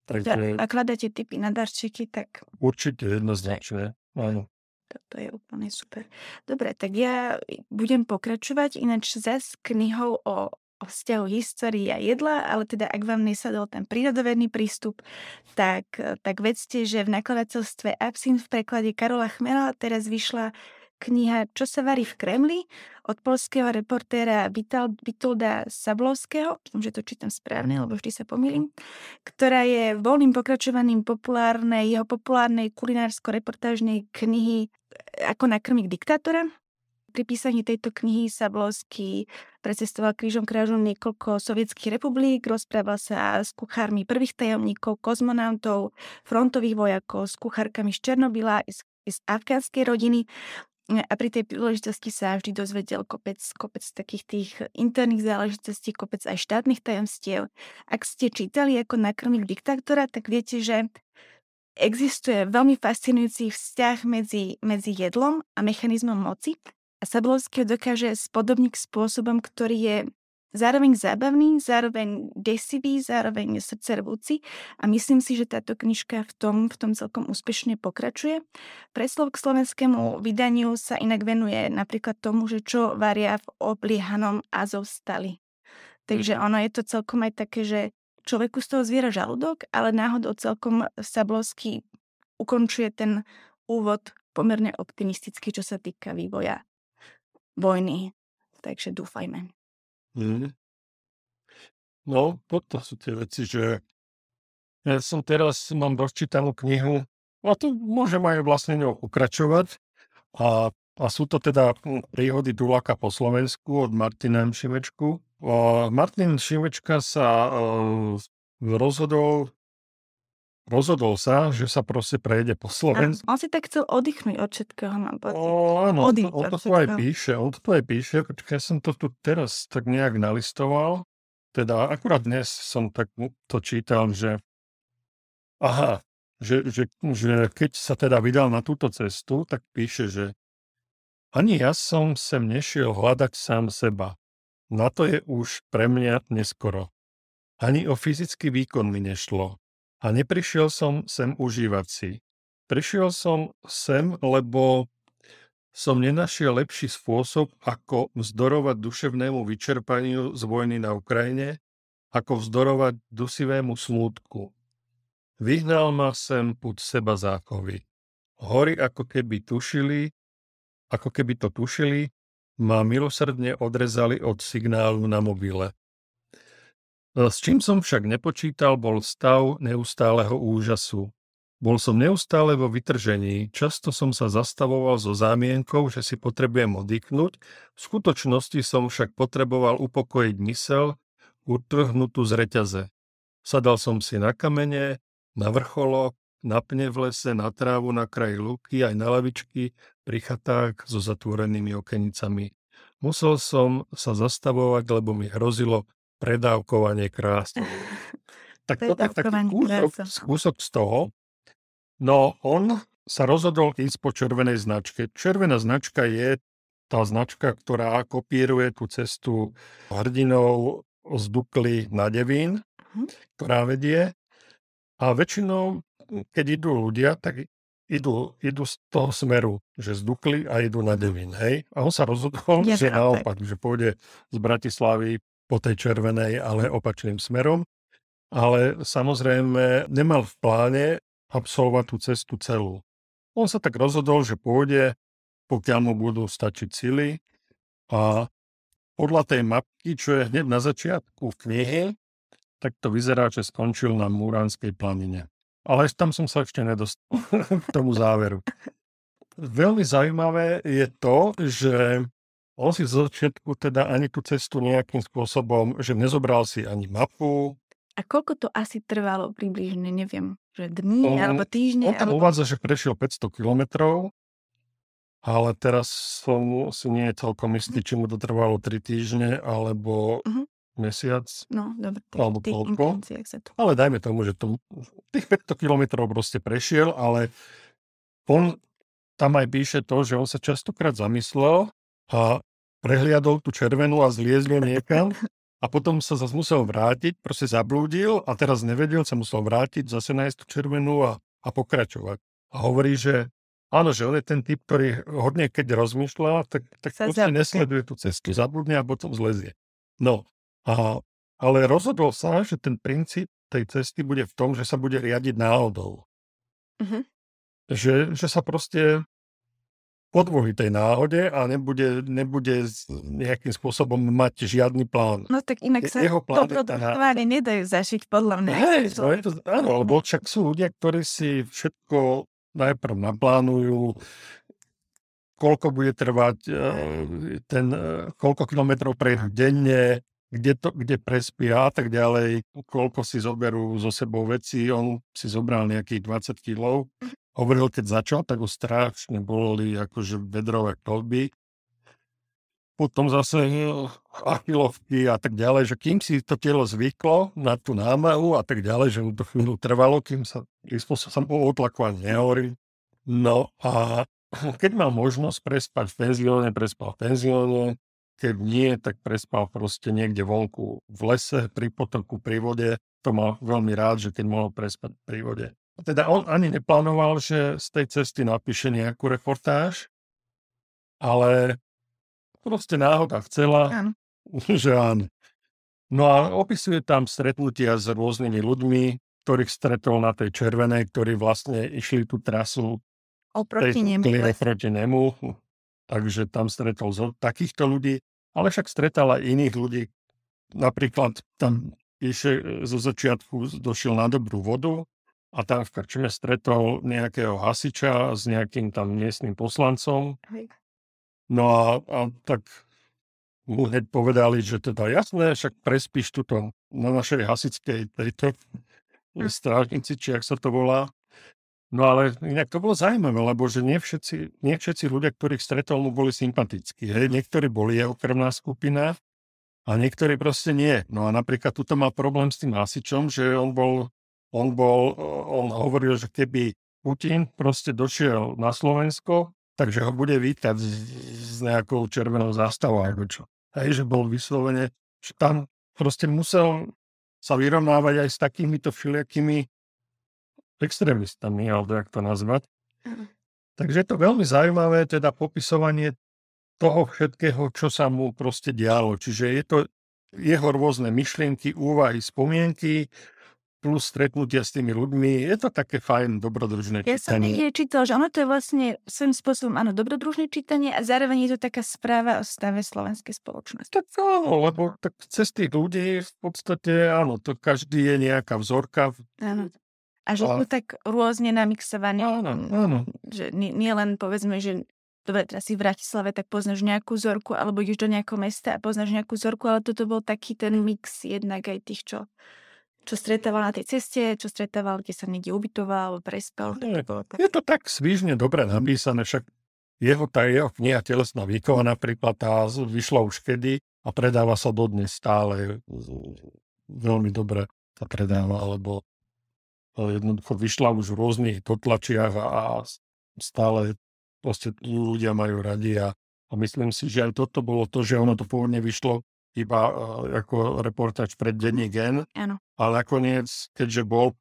Takže... Ak hľadáte typy na darčeky, tak... Určite jednoznačne, áno. Toto je úplne super. Dobre, tak ja budem pokračovať, ináč zase knihou o, o vzťahu histórii a jedla, ale teda ak vám nesadol ten prírodovedný prístup, tak, tak vedzte, že v nakladateľstve Absint v preklade Karola Chmela teraz vyšla kniha Čo sa varí v Kremli od polského reportéra Vitolda Sablovského, dúfam, že to čítam správne, lebo vždy sa pomýlim, ktorá je voľným pokračovaním populárnej, jeho populárnej kulinársko-reportážnej knihy Ako nakrmiť diktátora. Pri písaní tejto knihy Sablovský precestoval krížom krážom niekoľko sovietských republik, rozprával sa s kuchármi prvých tajomníkov, kozmonautov, frontových vojakov, s kuchárkami z Černobyla, z, z afgánskej rodiny a pri tej príležitosti sa vždy dozvedel kopec, kopec takých tých interných záležitostí, kopec aj štátnych tajomstiev. Ak ste čítali ako nakrmík diktátora, tak viete, že existuje veľmi fascinujúci vzťah medzi, medzi jedlom a mechanizmom moci a Sablovský dokáže spodobniť spôsobom, ktorý je zároveň zábavný, zároveň desivý, zároveň srdcervúci a myslím si, že táto knižka v tom, v tom celkom úspešne pokračuje. Preslov k slovenskému vydaniu sa inak venuje napríklad tomu, že čo varia v obliehanom Azovstali. Takže mhm. ono je to celkom aj také, že človeku z toho zviera žalúdok, ale náhodou celkom Sablovský ukončuje ten úvod pomerne optimisticky, čo sa týka vývoja vojny. Takže dúfajme. Mm. No, toto sú tie veci, že ja som teraz, mám rozčítanú knihu, a tu môžem aj vlastne ňou pokračovať. A, a sú to teda hm, príhody Dulaka po Slovensku od Martina Šimečku. A Martin Šimečka sa uh, rozhodol rozhodol sa, že sa proste prejde po Slovensku. On si tak chcel oddychnúť od všetkého, mám pocit. O, áno, on to, on to tu aj píše, on to tu aj píše, počkaj, ja som to tu teraz tak nejak nalistoval, teda akurát dnes som tak to čítal, že aha, že, že, že keď sa teda vydal na túto cestu, tak píše, že ani ja som sem nešiel hľadať sám seba. Na to je už pre mňa neskoro. Ani o fyzický výkon mi nešlo. A neprišiel som sem užívať si. Prišiel som sem, lebo som nenašiel lepší spôsob, ako vzdorovať duševnému vyčerpaniu z vojny na Ukrajine, ako vzdorovať dusivému smútku. Vyhnal ma sem put seba záchovy. Hory ako keby tušili, ako keby to tušili, ma milosrdne odrezali od signálu na mobile. E, s čím som však nepočítal, bol stav neustáleho úžasu. Bol som neustále vo vytržení, často som sa zastavoval so zámienkou, že si potrebujem oddychnúť, v skutočnosti som však potreboval upokojiť mysel, utrhnutú z reťaze. Sadal som si na kamene, na vrcholok, na pne v lese, na trávu na kraji lúky, aj na lavičky, pri chatách so zatvorenými okenicami. Musel som sa zastavovať, lebo mi hrozilo, predávkovanie krásy. Tak to je taký kúsok, kúsok z toho. No on sa rozhodol ísť po červenej značke. Červená značka je tá značka, ktorá kopíruje tú cestu hrdinov z Dukly na Devín, uh-huh. ktorá vedie. A väčšinou, keď idú ľudia, tak idú, idú z toho smeru, že z Dukly a idú na Devín. Hej? A on sa rozhodol, ja že naopak, že pôjde z Bratislavy po tej červenej, ale opačným smerom. Ale samozrejme nemal v pláne absolvovať tú cestu celú. On sa tak rozhodol, že pôjde, pokiaľ mu budú stačiť sily a podľa tej mapky, čo je hneď na začiatku v knihe, tak to vyzerá, že skončil na Múranskej planine. Ale tam som sa ešte nedostal k tomu záveru. Veľmi zaujímavé je to, že on si zo začiatku teda ani tú cestu nejakým spôsobom, že nezobral si ani mapu. A koľko to asi trvalo približne, neviem, že dní on, alebo týždne? On tam alebo... uvádza, že prešiel 500 kilometrov, ale teraz som si nie je celkom istý, či mu to trvalo 3 týždne alebo uh-huh. mesiac. No, dobre. Alebo koľko. Sa to... Ale dajme tomu, že to, tých 500 kilometrov proste prešiel, ale on tam aj píše to, že on sa častokrát zamyslel a prehliadol tú červenú a zliezol niekam a potom sa zase musel vrátiť, proste zablúdil a teraz nevedel, sa musel vrátiť, zase nájsť tú červenú a, a pokračovať. A hovorí, že áno, že on je ten typ, ktorý hodne keď rozmýšľa, tak, tak proste nesleduje tú cestu, zabudne a potom zlezie. No, a, ale rozhodol sa, že ten princíp tej cesty bude v tom, že sa bude riadiť náhodou. Uh-huh. Že, že sa proste podvohitej náhode a nebude, nebude nejakým spôsobom mať žiadny plán. No tak inak sa Jeho plán to tá... nedajú zašiť podľa mňa. Hej, no je to, áno, lebo však sú ľudia, ktorí si všetko najprv naplánujú, koľko bude trvať e, ten, e, koľko kilometrov prejdú denne, kde, to, kde prespia a tak ďalej, koľko si zoberú zo sebou veci. On si zobral nejakých 20 kilov hovoril, keď začal, tak ho strašne boli akože vedrové kolby. Potom zase eh, achilovky a tak ďalej, že kým si to telo zvyklo na tú námahu a tak ďalej, že mu to chvíľu trvalo, kým sa sa o otlakovanie nehovorí. No a keď mal možnosť prespať v penzióne, prespal v penzióne, keď nie, tak prespal proste niekde vonku v lese, pri potoku, pri vode. To mal veľmi rád, že keď mohol prespať pri vode. Teda on ani neplánoval, že z tej cesty napíše nejakú reportáž, ale proste náhoda chcela, áno. že áno. No a opisuje tam stretnutia s rôznymi ľuďmi, ktorých stretol na tej červenej, ktorí vlastne išli tú trasu oproti nemu. Oproti nemu. Takže tam stretol zo takýchto ľudí, ale však stretal aj iných ľudí. Napríklad tam píše, zo začiatku došiel na dobrú vodu, a tam v krčme stretol nejakého hasiča s nejakým tam miestnym poslancom. No a, a tak mu hneď povedali, že teda jasné, však prespíš tuto na našej hasičkej tejto strážnici, či ak sa to volá. No ale inak to bolo zaujímavé, lebo že nie všetci, nie všetci ľudia, ktorých stretol, mu boli sympatickí. Hej. Niektorí boli jeho krvná skupina a niektorí proste nie. No a napríklad tuto mal problém s tým hasičom, že on bol, on bol, on hovoril, že keby Putin proste došiel na Slovensko, takže ho bude vítať s, s nejakou červenou zástavou alebo čo. Hej, že bol vyslovene, že tam proste musel sa vyrovnávať aj s takýmito všelijakými extrémistami, alebo jak to nazvať. Takže je to veľmi zaujímavé, teda popisovanie toho všetkého, čo sa mu proste dialo. Čiže je to jeho rôzne myšlienky, úvahy, spomienky, plus stretnutia s tými ľuďmi. Je to také fajn, dobrodružné ja čítanie. Ja som niekde čítal, že ono to je vlastne svojím spôsobom, áno, dobrodružné čítanie a zároveň je to taká správa o stave slovenskej spoločnosti. Tak áno, lebo tak cez tých ľudí v podstate, áno, to každý je nejaká vzorka. Áno. A že sú tak rôzne namixované. Áno, áno. Že nie, nie len povedzme, že dobre, teraz si v Bratislave, tak poznáš nejakú vzorku, alebo ideš do nejakého mesta a poznáš nejakú vzorku, ale toto bol taký ten mix jednak aj tých, čo čo stretával na tej ceste, čo stretával, kde sa niekde ubytoval, prespal. Nie, je to tak svížne dobre napísané, však jeho, tá jeho kniha Telesná výkova napríklad, tá vyšla už kedy a predáva sa dodnes stále. Veľmi dobre sa predáva, alebo jednoducho vyšla už v rôznych dotlačiach a stále proste ľudia majú radi a, a myslím si, že aj toto bolo to, že ono to pôvodne vyšlo iba uh, ako reportáž pred denní gen, áno. ale nakoniec, keďže bol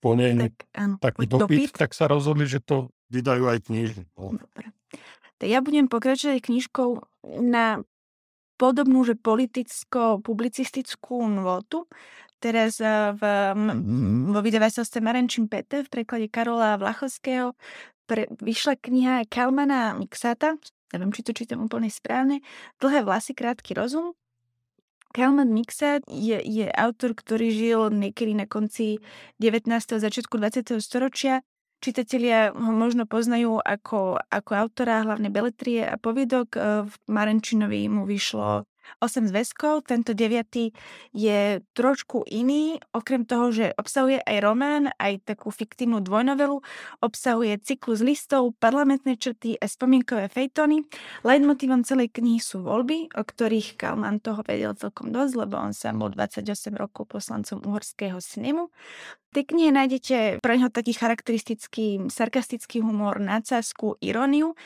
po nej tak, áno, taký dopyt, dopyt, tak sa rozhodli, že to vydajú aj knižne. No. Dobre. Tak ja budem pokračovať knižkou na podobnú, že politicko-publicistickú notu. Teraz eh, v, vo vydavateľstve Marenčín Pete v preklade Karola Vlachovského pre, vyšla kniha Kalmana Mixata, neviem, či to čítam úplne správne, Dlhé vlasy, krátky rozum. Kalman Mixat je, je autor, ktorý žil niekedy na konci 19. začiatku 20. storočia. Čitatelia ho možno poznajú ako, ako autora hlavne beletrie a poviedok. Eh, v Marenčinovi mu vyšlo 8 zväzkov. Tento deviatý je trošku iný, okrem toho, že obsahuje aj román, aj takú fiktívnu dvojnovelu, obsahuje cyklus listov, parlamentné črty a spomienkové fejtony. Leitmotívom celej knihy sú voľby, o ktorých Kalman toho vedel celkom dosť, lebo on sa bol 28 rokov poslancom uhorského snemu. V tej knihe nájdete pre neho taký charakteristický sarkastický humor, nadsázku, iróniu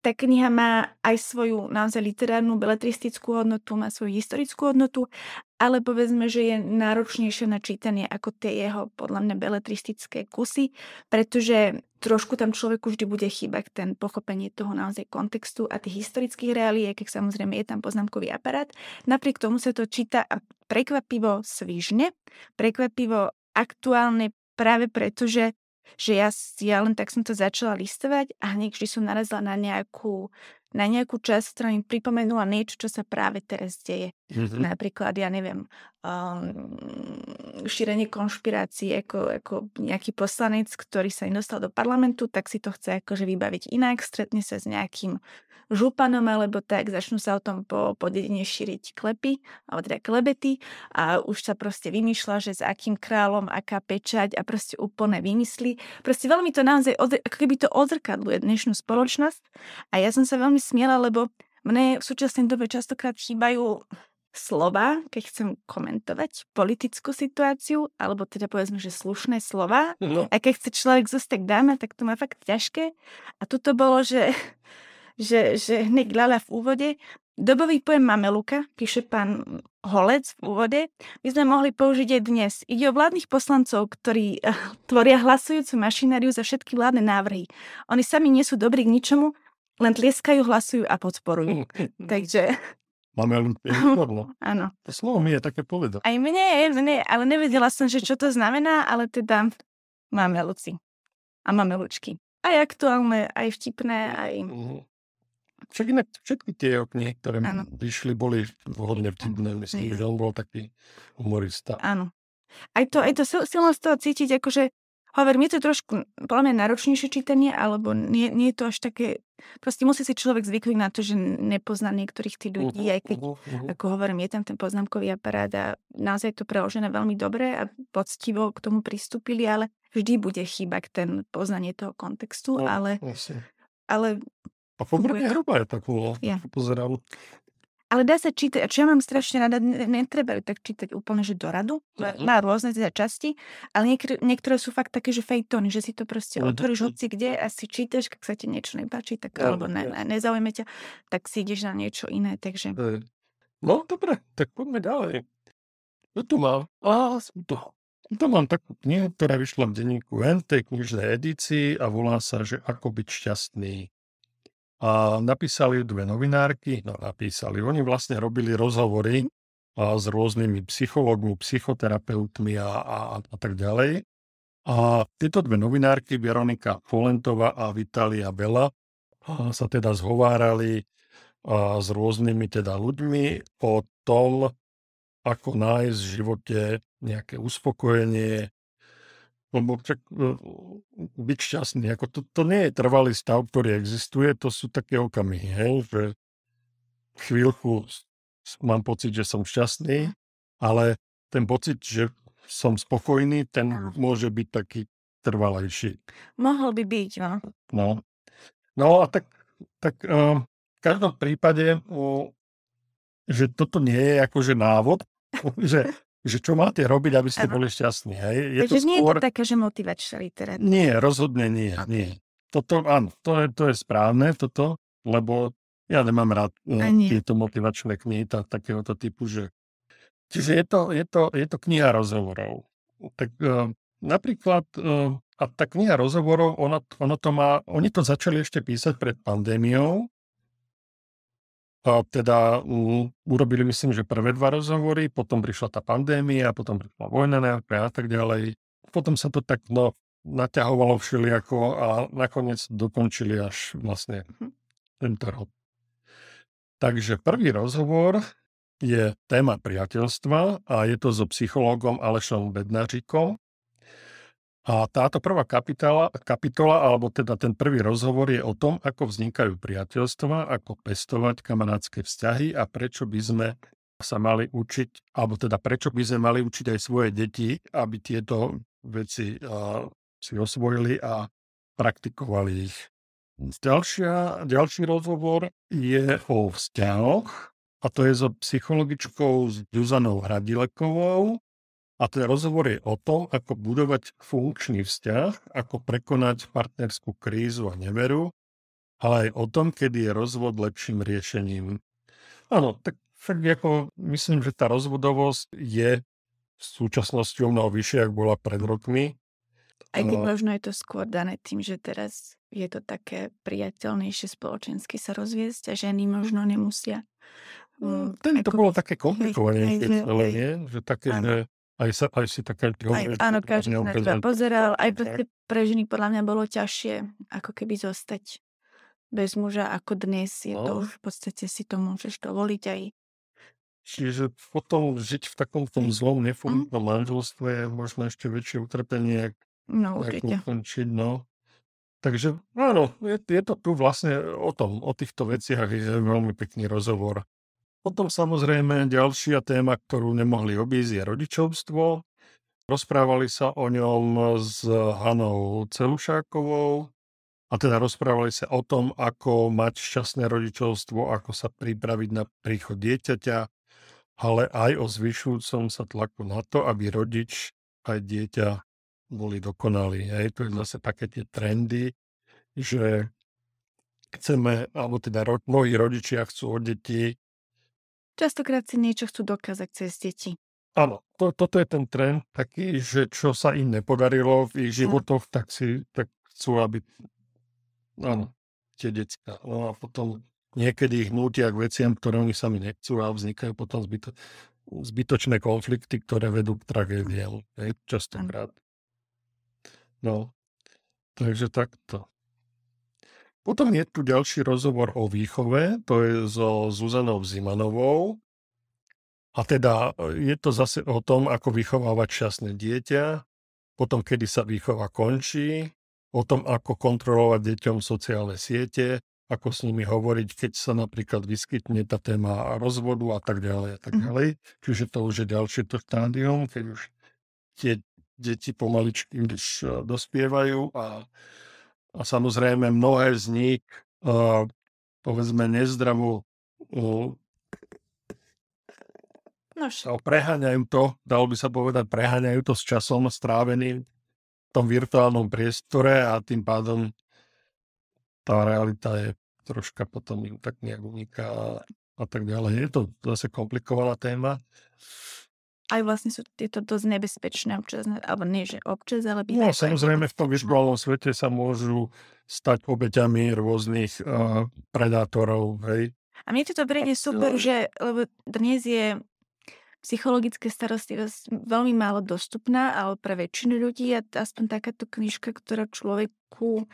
tá kniha má aj svoju naozaj literárnu, beletristickú hodnotu, má svoju historickú hodnotu, ale povedzme, že je náročnejšie na čítanie ako tie jeho podľa mňa beletristické kusy, pretože trošku tam človeku vždy bude chýbať ten pochopenie toho naozaj kontextu a tých historických reálí, keď samozrejme je tam poznámkový aparát. Napriek tomu sa to číta prekvapivo svižne, prekvapivo aktuálne práve preto, že že ja, ja len tak som to začala listovať a hneď vždy som narazila na nejakú, na nejakú časť, ktorá mi pripomenula niečo, čo sa práve teraz deje. Mm-hmm. Napríklad, ja neviem, um, šírenie konšpirácií ako, ako nejaký poslanec, ktorý sa nedostal do parlamentu, tak si to chce akože vybaviť inak, stretne sa s nejakým županom alebo tak, začnú sa o tom po, po dedine šíriť klepy, alebo teda klebety a už sa proste vymýšľa, že s akým kráľom, aká pečať a proste úplne vymyslí. Proste veľmi to naozaj, ako keby to odzrkadluje dnešnú spoločnosť a ja som sa veľmi smiela, lebo mne v súčasnej dobe častokrát chýbajú slova, keď chcem komentovať politickú situáciu, alebo teda povedzme, že slušné slova. No. A keď chce človek zostať dáma, tak to má fakt ťažké. A toto bolo, že že, že hneď Lala v úvode. Dobový pojem mameluka, píše pán Holec v úvode, by sme mohli použiť aj dnes. Ide o vládnych poslancov, ktorí uh, tvoria hlasujúcu mašináriu za všetky vládne návrhy. Oni sami nie sú dobrí k ničomu, len tlieskajú, hlasujú a podporujú. Takže... Máme výborno. Áno. To slovo mi je také povedať. Aj mne mne, ale nevedela som, že čo to znamená, ale teda máme luci. A máme lučky. Aj aktuálne, aj vtipné, aj... Uh-huh. Však inak všetky tie jeho knihy, ktoré ano. vyšli, boli vhodne vtipné. Myslím, že on bol taký humorista. Áno. Aj to, aj to silno z toho cítiť, akože Hovorím, je to trošku, podľa mňa, náročnejšie čítanie, alebo nie, nie je to až také... Proste musí si človek zvyknúť na to, že nepozná niektorých tých ľudí, aj keď, ako hovorím, je tam ten poznámkový aparát a naozaj je to preložené veľmi dobre a poctivo k tomu pristúpili, ale vždy bude chýbať ten poznanie toho kontextu, No, ale, ale A pomerne hrubá je takú, Je. pozerám. Ale dá sa čítať, a čo ja mám strašne rada, ne- netreba ju tak čítať úplne, že do radu. Mhm. Má rôzne teda časti, ale niektoré, niektoré sú fakt také, že fejtony, že si to proste Mhm. otvoríš hoci kde a si čítaš, ak sa ti niečo nepáči, tak, Áno, alebo ne, ne, nezaujme ťa, tak si ideš na niečo iné, takže... No, dobre, tak poďme ďalej. Čo tu mám? Á, som tu. Tu mám takú knihu, ktorá vyšla v denníku N, tej knižnej edícii a volá sa, že Ako byť šťastný. A napísali dve novinárky, no napísali, oni vlastne robili rozhovory a s rôznymi psychológmi, psychoterapeutmi a, a, a tak ďalej. A tieto dve novinárky, Veronika Folentová a Vitalia Bela, a sa teda zhovárali a s rôznymi teda ľuďmi o tom, ako nájsť v živote nejaké uspokojenie, lebo však e, byť šťastný, ako to, to nie je trvalý stav, ktorý existuje, to sú také okamihy, hej, že chvíľku mám pocit, že som šťastný, ale ten pocit, že som spokojný, ten môže byť taký trvalejší. Mohol by byť, no. No, no a tak, tak um, v každom prípade, o, že toto nie je akože návod, že, že čo máte robiť, aby ste Áno. boli šťastní. Hej? Je to Takže nie je skôr... to taká, že motivačná literatúra. Nie, rozhodne nie, nie. Toto, áno, to je, to je správne, toto, lebo ja nemám rád e, tieto motivačné knihy tá, takéhoto typu, že... Čiže je to, je to, je to kniha rozhovorov. Tak e, napríklad, e, a tá kniha rozhovorov, ona, ono to má, oni to začali ešte písať pred pandémiou, a teda um, urobili myslím, že prvé dva rozhovory, potom prišla tá pandémia, potom prišla vojna nejaká a tak ďalej. Potom sa to tak no, naťahovalo všelijako a nakoniec dokončili až vlastne Mhm. tento rok. Takže prvý rozhovor je téma priateľstva a je to so psychológom Alešom Bednaříkom. A táto prvá kapitola, kapitola, alebo teda ten prvý rozhovor je o tom, ako vznikajú priateľstva, ako pestovať kamarátske vzťahy a prečo by sme sa mali učiť, alebo teda prečo by sme mali učiť aj svoje deti, aby tieto veci a, si osvojili a praktikovali ich. Ďalšia, ďalší rozhovor je o vzťahoch a to je so psychologičkou Zuzanou Hradilekovou a ten rozhovor je o tom, ako budovať funkčný vzťah, ako prekonať partnerskú krízu a neveru, ale aj o tom, kedy je rozvod lepším riešením. Áno, tak fakt ako myslím, že tá rozvodovosť je v súčasnosti o mnoho vyššia, ako bola pred rokmi. Aj keď No. možno je to skôr dané tým, že teraz je to také priateľnejšie spoločensky sa rozviesť a ženy možno nemusia. No, mm, ten to ako- bolo také nie? Že také, že aj, sa, aj si taká... Aj, áno, každý na teba pozeral. Aj pre ženy podľa mňa bolo ťažšie ako keby zostať bez muža, ako dnes je to No. už v podstate si to môžeš dovoliť aj Čiže potom žiť v takom tom zlom, Mhm. nefunkčnom manželstve je možno ešte väčšie utrpenie, No ako určite. ukončiť, no. Takže áno, je, je to tu vlastne o tom, o týchto veciach je veľmi pekný rozhovor. Potom samozrejme ďalšia téma, ktorú nemohli obísť, je rodičovstvo. Rozprávali sa o ňom s Hanou Celušákovou a teda rozprávali sa o tom, ako mať šťastné rodičovstvo, ako sa pripraviť na príchod dieťaťa, ale aj o zvyšujúcom sa tlaku na to, aby rodič aj dieťa boli dokonalí. Hej, to je zase také tie trendy, že chceme, alebo teda mnohí rodičia chcú od detí. Častokrát si niečo chcú dokázať cez deti. Áno, to, toto je ten trend taký, že čo sa im nepodarilo v ich životoch, tak si tak chcú, aby áno, tie decka. No a potom niekedy ich nútia k veciam, ktoré oni sami nechcú a vznikajú potom zbyto, zbytočné konflikty, ktoré vedú k tragédiám. Častokrát. No, takže takto. Potom je tu ďalší rozhovor o výchove, to je so Zuzanou Zimanovou. A teda e, je to zase o tom, ako vychovávať šťastné dieťa. potom kedy sa výchova končí, o tom, ako kontrolovať deťom sociálne siete, ako s nimi hovoriť, keď sa napríklad vyskytne tá téma rozvodu a tak ďalej a tak Mhm. ďalej. Čiže to už je ďalšie to štádium, keď už tie deti pomaličky už eh, dospievajú a, a samozrejme mnohé z nich uh, povedzme nezdravú uh, No vš- sa preháňajú to, dalo by sa povedať, preháňajú to s časom stráveným v tom virtuálnom priestore a tým pádom tá realita je troška potom im tak nejak uniká a, a tak ďalej. Je to zase komplikovaná téma. Aj vlastne sú tieto dosť nebezpečné občas, alebo nie, že občas, ale No bývajú aj samozrejme v tom virtuálnom svete sa môžu stať obeťami rôznych uh, predátorov, hej. A mne to príde super, že lebo dnes je psychologická starostlivosť veľmi málo dostupná, ale pre väčšinu ľudí je aspoň takáto knižka, ktorá človeku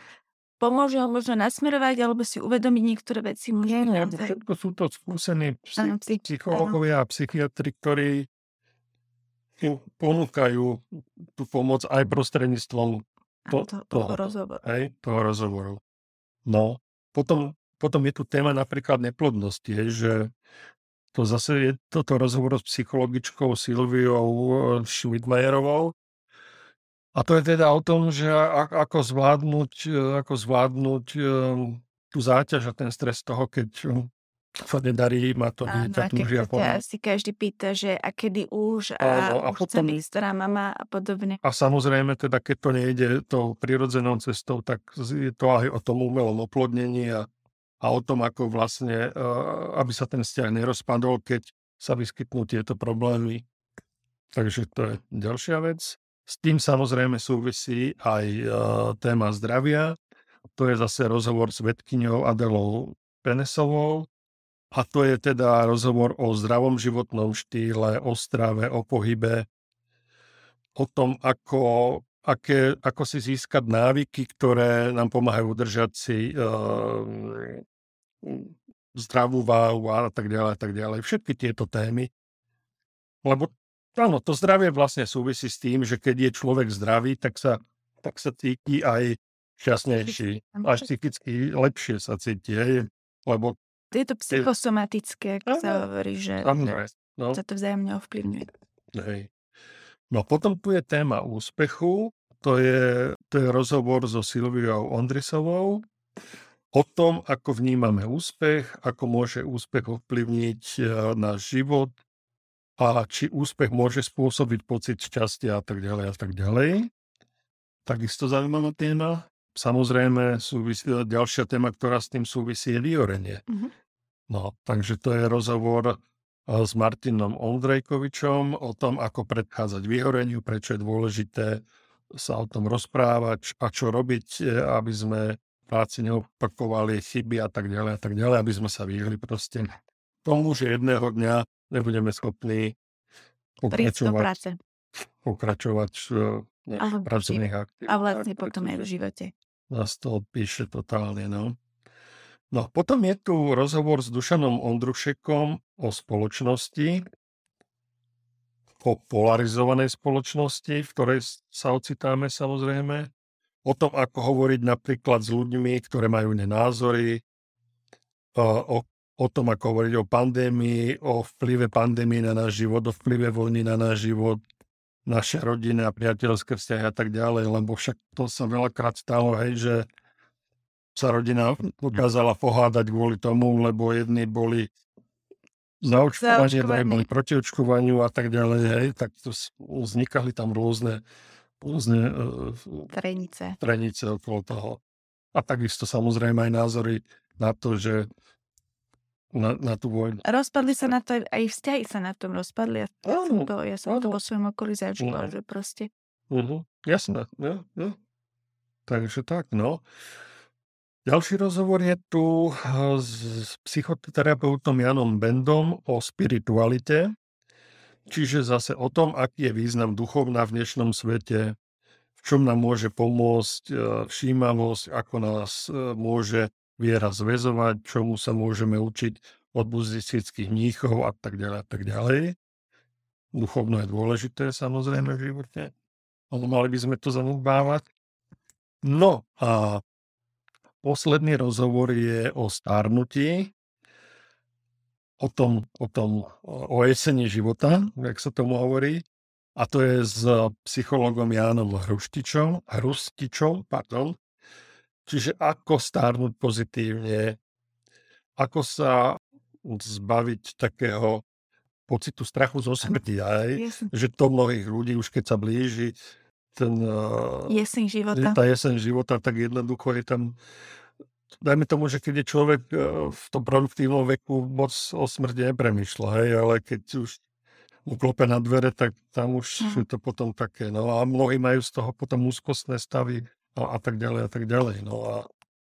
pomôže ho možno nasmerovať alebo si uvedomiť niektoré veci. Nie, Možno nie, naozaj. všetko sú to skúsení psy- Áno, psy- psychológovia a psychiatri, ktorí im ponúkajú tú pomoc aj prostredníctvom to- to, toho rozhovoru. hej, toho rozhovoru. No, potom, potom je tu téma napríklad neplodnosti, hej, že to zase je toto rozhovor s psychologičkou Silviou eh, Schmidmajerovou. A to je teda o tom, že ako zvládnuť, eh, ako zvládnuť eh, tú záťaž a ten stres toho, keď sa nedarí, má to dieťa, túžia pomoc. asi každý pýta, že a kedy už a Áno, a už chcem potom- byť stará mama a podobne. A samozrejme, teda, keď to nejde tou prirodzenou cestou, tak je to aj o tom umelom oplodnení a, a o tom, ako vlastne, eh, aby sa ten vzťah nerozpadol, keď sa vyskytnú tieto problémy. Takže to je ďalšia vec. S tým samozrejme súvisí aj eh, téma zdravia. To je zase rozhovor s vedkyňou Adelou Penesovou. A to je teda rozhovor o zdravom životnom štýle, o strave, o pohybe, o tom, ako, aké, ako si získať návyky, ktoré nám pomáhajú udržať si uh, zdravú váhu a tak ďalej, a tak ďalej. Všetky tieto témy. Lebo áno, to zdravie vlastne súvisí s tým, že keď je človek zdravý, tak sa, tak sa cíti aj šťastnejší, aj psychicky lepšie sa cíti, hej. lebo Je to psychosomatické, ako sa hovorí, že, no, sa to vzájomne ovplyvňuje. hej. No potom tu je téma úspechu, to je, to je rozhovor so Silviou Ondrisovou o tom, ako vnímame úspech, ako môže úspech ovplyvniť eh, náš život a či úspech môže spôsobiť pocit šťastia a tak ďalej a tak ďalej. Takisto zaujímavá téma. Samozrejme, súvisí, ďalšia téma, ktorá s tým súvisí, je vyhorenie. Mhm. No, takže to je rozhovor eh, s Martinom Ondrejkovičom o tom, ako predchádzať vyhoreniu, prečo je dôležité sa o tom rozprávať a čo robiť, eh, aby sme práci neopakovali chyby a tak ďalej a tak ďalej, aby sme sa vyhli proste tomu, že jedného dňa nebudeme schopní do pokračovať, práce. pokračovať eh, v nejakých pracovných aktivitách. A vlastne potom aj v živote. nás to odpíše totálne, no. No, potom je tu rozhovor s Dušanom Ondrušekom o spoločnosti, o polarizovanej spoločnosti, v ktorej sa ocitáme samozrejme, o tom, ako hovoriť napríklad s ľuďmi, ktoré majú iné názory, o, o tom, ako hovoriť o pandémii, o vplyve pandémie na náš život, o vplyve vojny na náš život, naše rodiny a priateľské vzťahy a tak ďalej, lebo však to sa veľakrát stalo, hej, že sa rodina dokázala pohádať kvôli tomu, lebo jedni boli za očkovanie, druhí boli proti očkovaniu a tak ďalej, hej, tak to vznikali tam rôzne, rôzne uh, Trenice. trenice okolo toho. A takisto samozrejme aj názory na to, že na, na tú vojnu. Rozpadli sa na to, aj- vzťahy sa na tom rozpadli. Ja som Áno, to, ja som to áno. po svojom okolí zažila, No. že proste Uh-huh. Jasné, ja, ja. Takže tak, no. Ďalší rozhovor je tu eh, s, psychoterapeutom Janom Bendom o spiritualite, čiže zase o tom, aký je význam duchovná v dnešnom svete, v čom nám môže pomôcť eh, všímavosť, ako nás eh, môže viera zväzovať, čomu sa môžeme učiť od buddhistických mníchov a tak ďalej a tak ďalej. Duchovno je dôležité samozrejme v živote. ale mali by sme to zanedbávať. No a posledný rozhovor je o stárnutí, o tom, o tom, o jesení života, jak sa tomu hovorí. A to je s psychologom Jánom Hruštičom, Hrustičom, pardon. Čiže ako stárnuť pozitívne, ako sa zbaviť takého pocitu strachu zo smrti aj, že to mnohých ľudí už keď sa blíži ten, jeseň života. tá jeseň života, tak jednoducho je tam dajme tomu, že keď je človek e, v tom produktívnom veku moc o smrti nepremýšľa, hej, ale keď už mu klope na dvere, tak tam už mm. je to potom také, no a mnohí majú z toho potom úzkostné stavy a, a tak ďalej a tak ďalej, no a,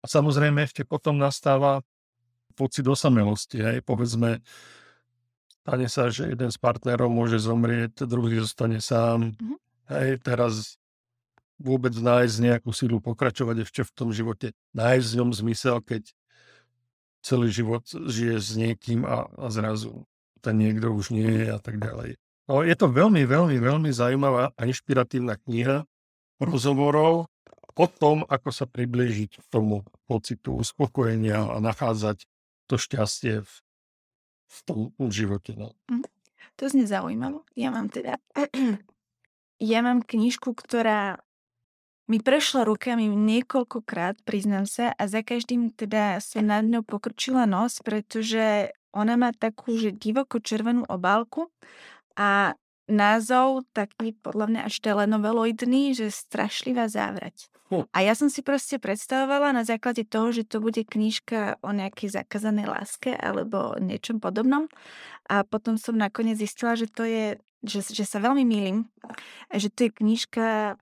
a samozrejme ešte potom nastáva pocit osamelosti, hej, povedzme, stane sa, že jeden z partnerov môže zomrieť, druhý zostane sám, mm hej, teraz vôbec nájsť nejakú silu pokračovať ešte v tom živote, nájsť v ňom zmysel, keď celý život žije s niekým a, a zrazu ten niekto už nie je a tak ďalej. No, je to veľmi, veľmi, veľmi zaujímavá a inšpiratívna kniha rozhovorov o tom, ako sa priblížiť k tomu pocitu uspokojenia a nachádzať to šťastie v, v tom živote. No. Mhm. To znie zaujímavo. Ja mám teda... ja mám knižku, ktorá mi prešla rukami niekoľkokrát, priznám sa, a za každým teda sa nad ňou pokrčila nos, pretože ona má takú, že divoko červenú obálku a názov taký podľa mňa až telenoveloidný, že strašlivá závrať. Hm. A ja som si proste predstavovala na základe toho, že to bude knižka o nejakej zakázanej láske alebo niečom podobnom. A potom som nakoniec zistila, že to je, že, že sa veľmi milím, že to je knižka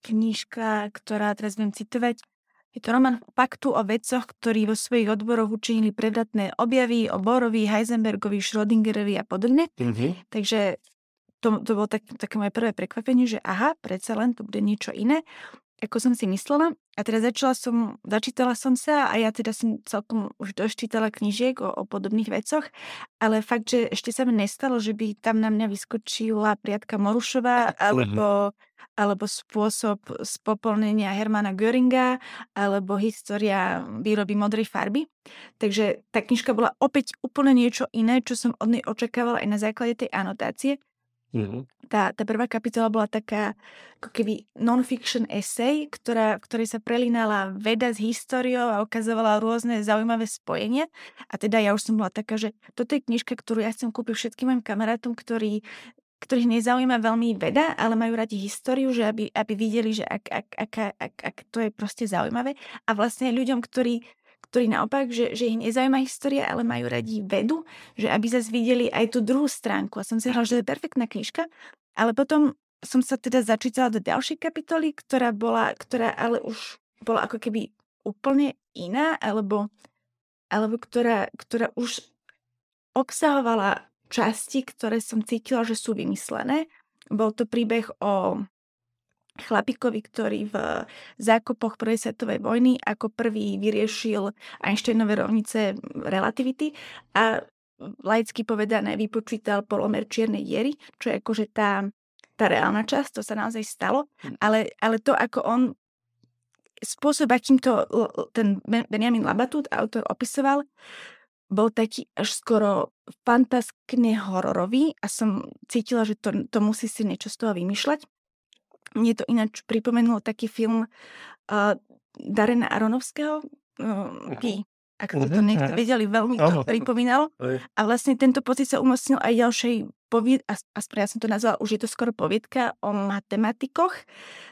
knižka, ktorá, teraz budem citovať, je to román Paktu o vedcoch, ktorí vo svojich odboroch učinili prevratné objavy o Borovi, Heisenbergovi, Schrödingerovi a podobne. Mm-hmm. Takže to, to bolo tak, také moje prvé prekvapenie, že aha, predsa len to bude niečo iné ako som si myslela. A teda začala som, začítala som sa a ja teda som celkom už doščítala knižiek o, o podobných vecoch, ale fakt, že ešte sa mi nestalo, že by tam na mňa vyskočila priatka Morušová alebo, alebo spôsob spopolnenia Hermana Göringa alebo história výroby modrej farby. Takže tá knižka bola opäť úplne niečo iné, čo som od nej očakávala aj na základe tej anotácie. Mm-hmm. Tá, tá prvá kapitola bola taká ako keby non-fiction essay, ktorá, v ktorej sa prelínala veda s históriou a ukazovala rôzne zaujímavé spojenia. A teda ja už som bola taká, že toto je knižka, ktorú ja chcem kúpiť všetkým mojim kamarátom, ktorí ktorých nezaujíma veľmi veda, ale majú radi históriu, že aby, aby videli, že ak, ak, ak, ak, ak to je proste zaujímavé. A vlastne ľuďom, ktorí ktorí naopak, že, že ich nezaujíma história, ale majú radi vedu, že aby zase videli aj tú druhú stránku. A som si hovorila, že to je perfektná knižka, ale potom som sa teda začítala do ďalšej kapitoly, ktorá bola, ktorá ale už bola ako keby úplne iná, alebo, alebo ktorá, ktorá už obsahovala časti, ktoré som cítila, že sú vymyslené. Bol to príbeh o chlapikovi, ktorý v zákopoch prvej svetovej vojny ako prvý vyriešil Einsteinové rovnice relativity a laicky povedané vypočítal polomer čiernej diery, čo je akože tá, tá reálna časť, to sa naozaj stalo, hm. ale, ale to, ako on spôsob, akým to ten Benjamin Labatut, autor, opisoval, bol taký až skoro fantaskne hororový a som cítila, že to, to musí si niečo z toho vymýšľať. Mne to ináč pripomenulo taký film uh, Darena Aronovského, uh, Pi. Ak to, to niekto vedeli, veľmi to pripomínalo. A vlastne tento pocit sa umocnil aj ďalšej povied, aspoň ja som to nazvala, už je to skoro poviedka o matematikoch.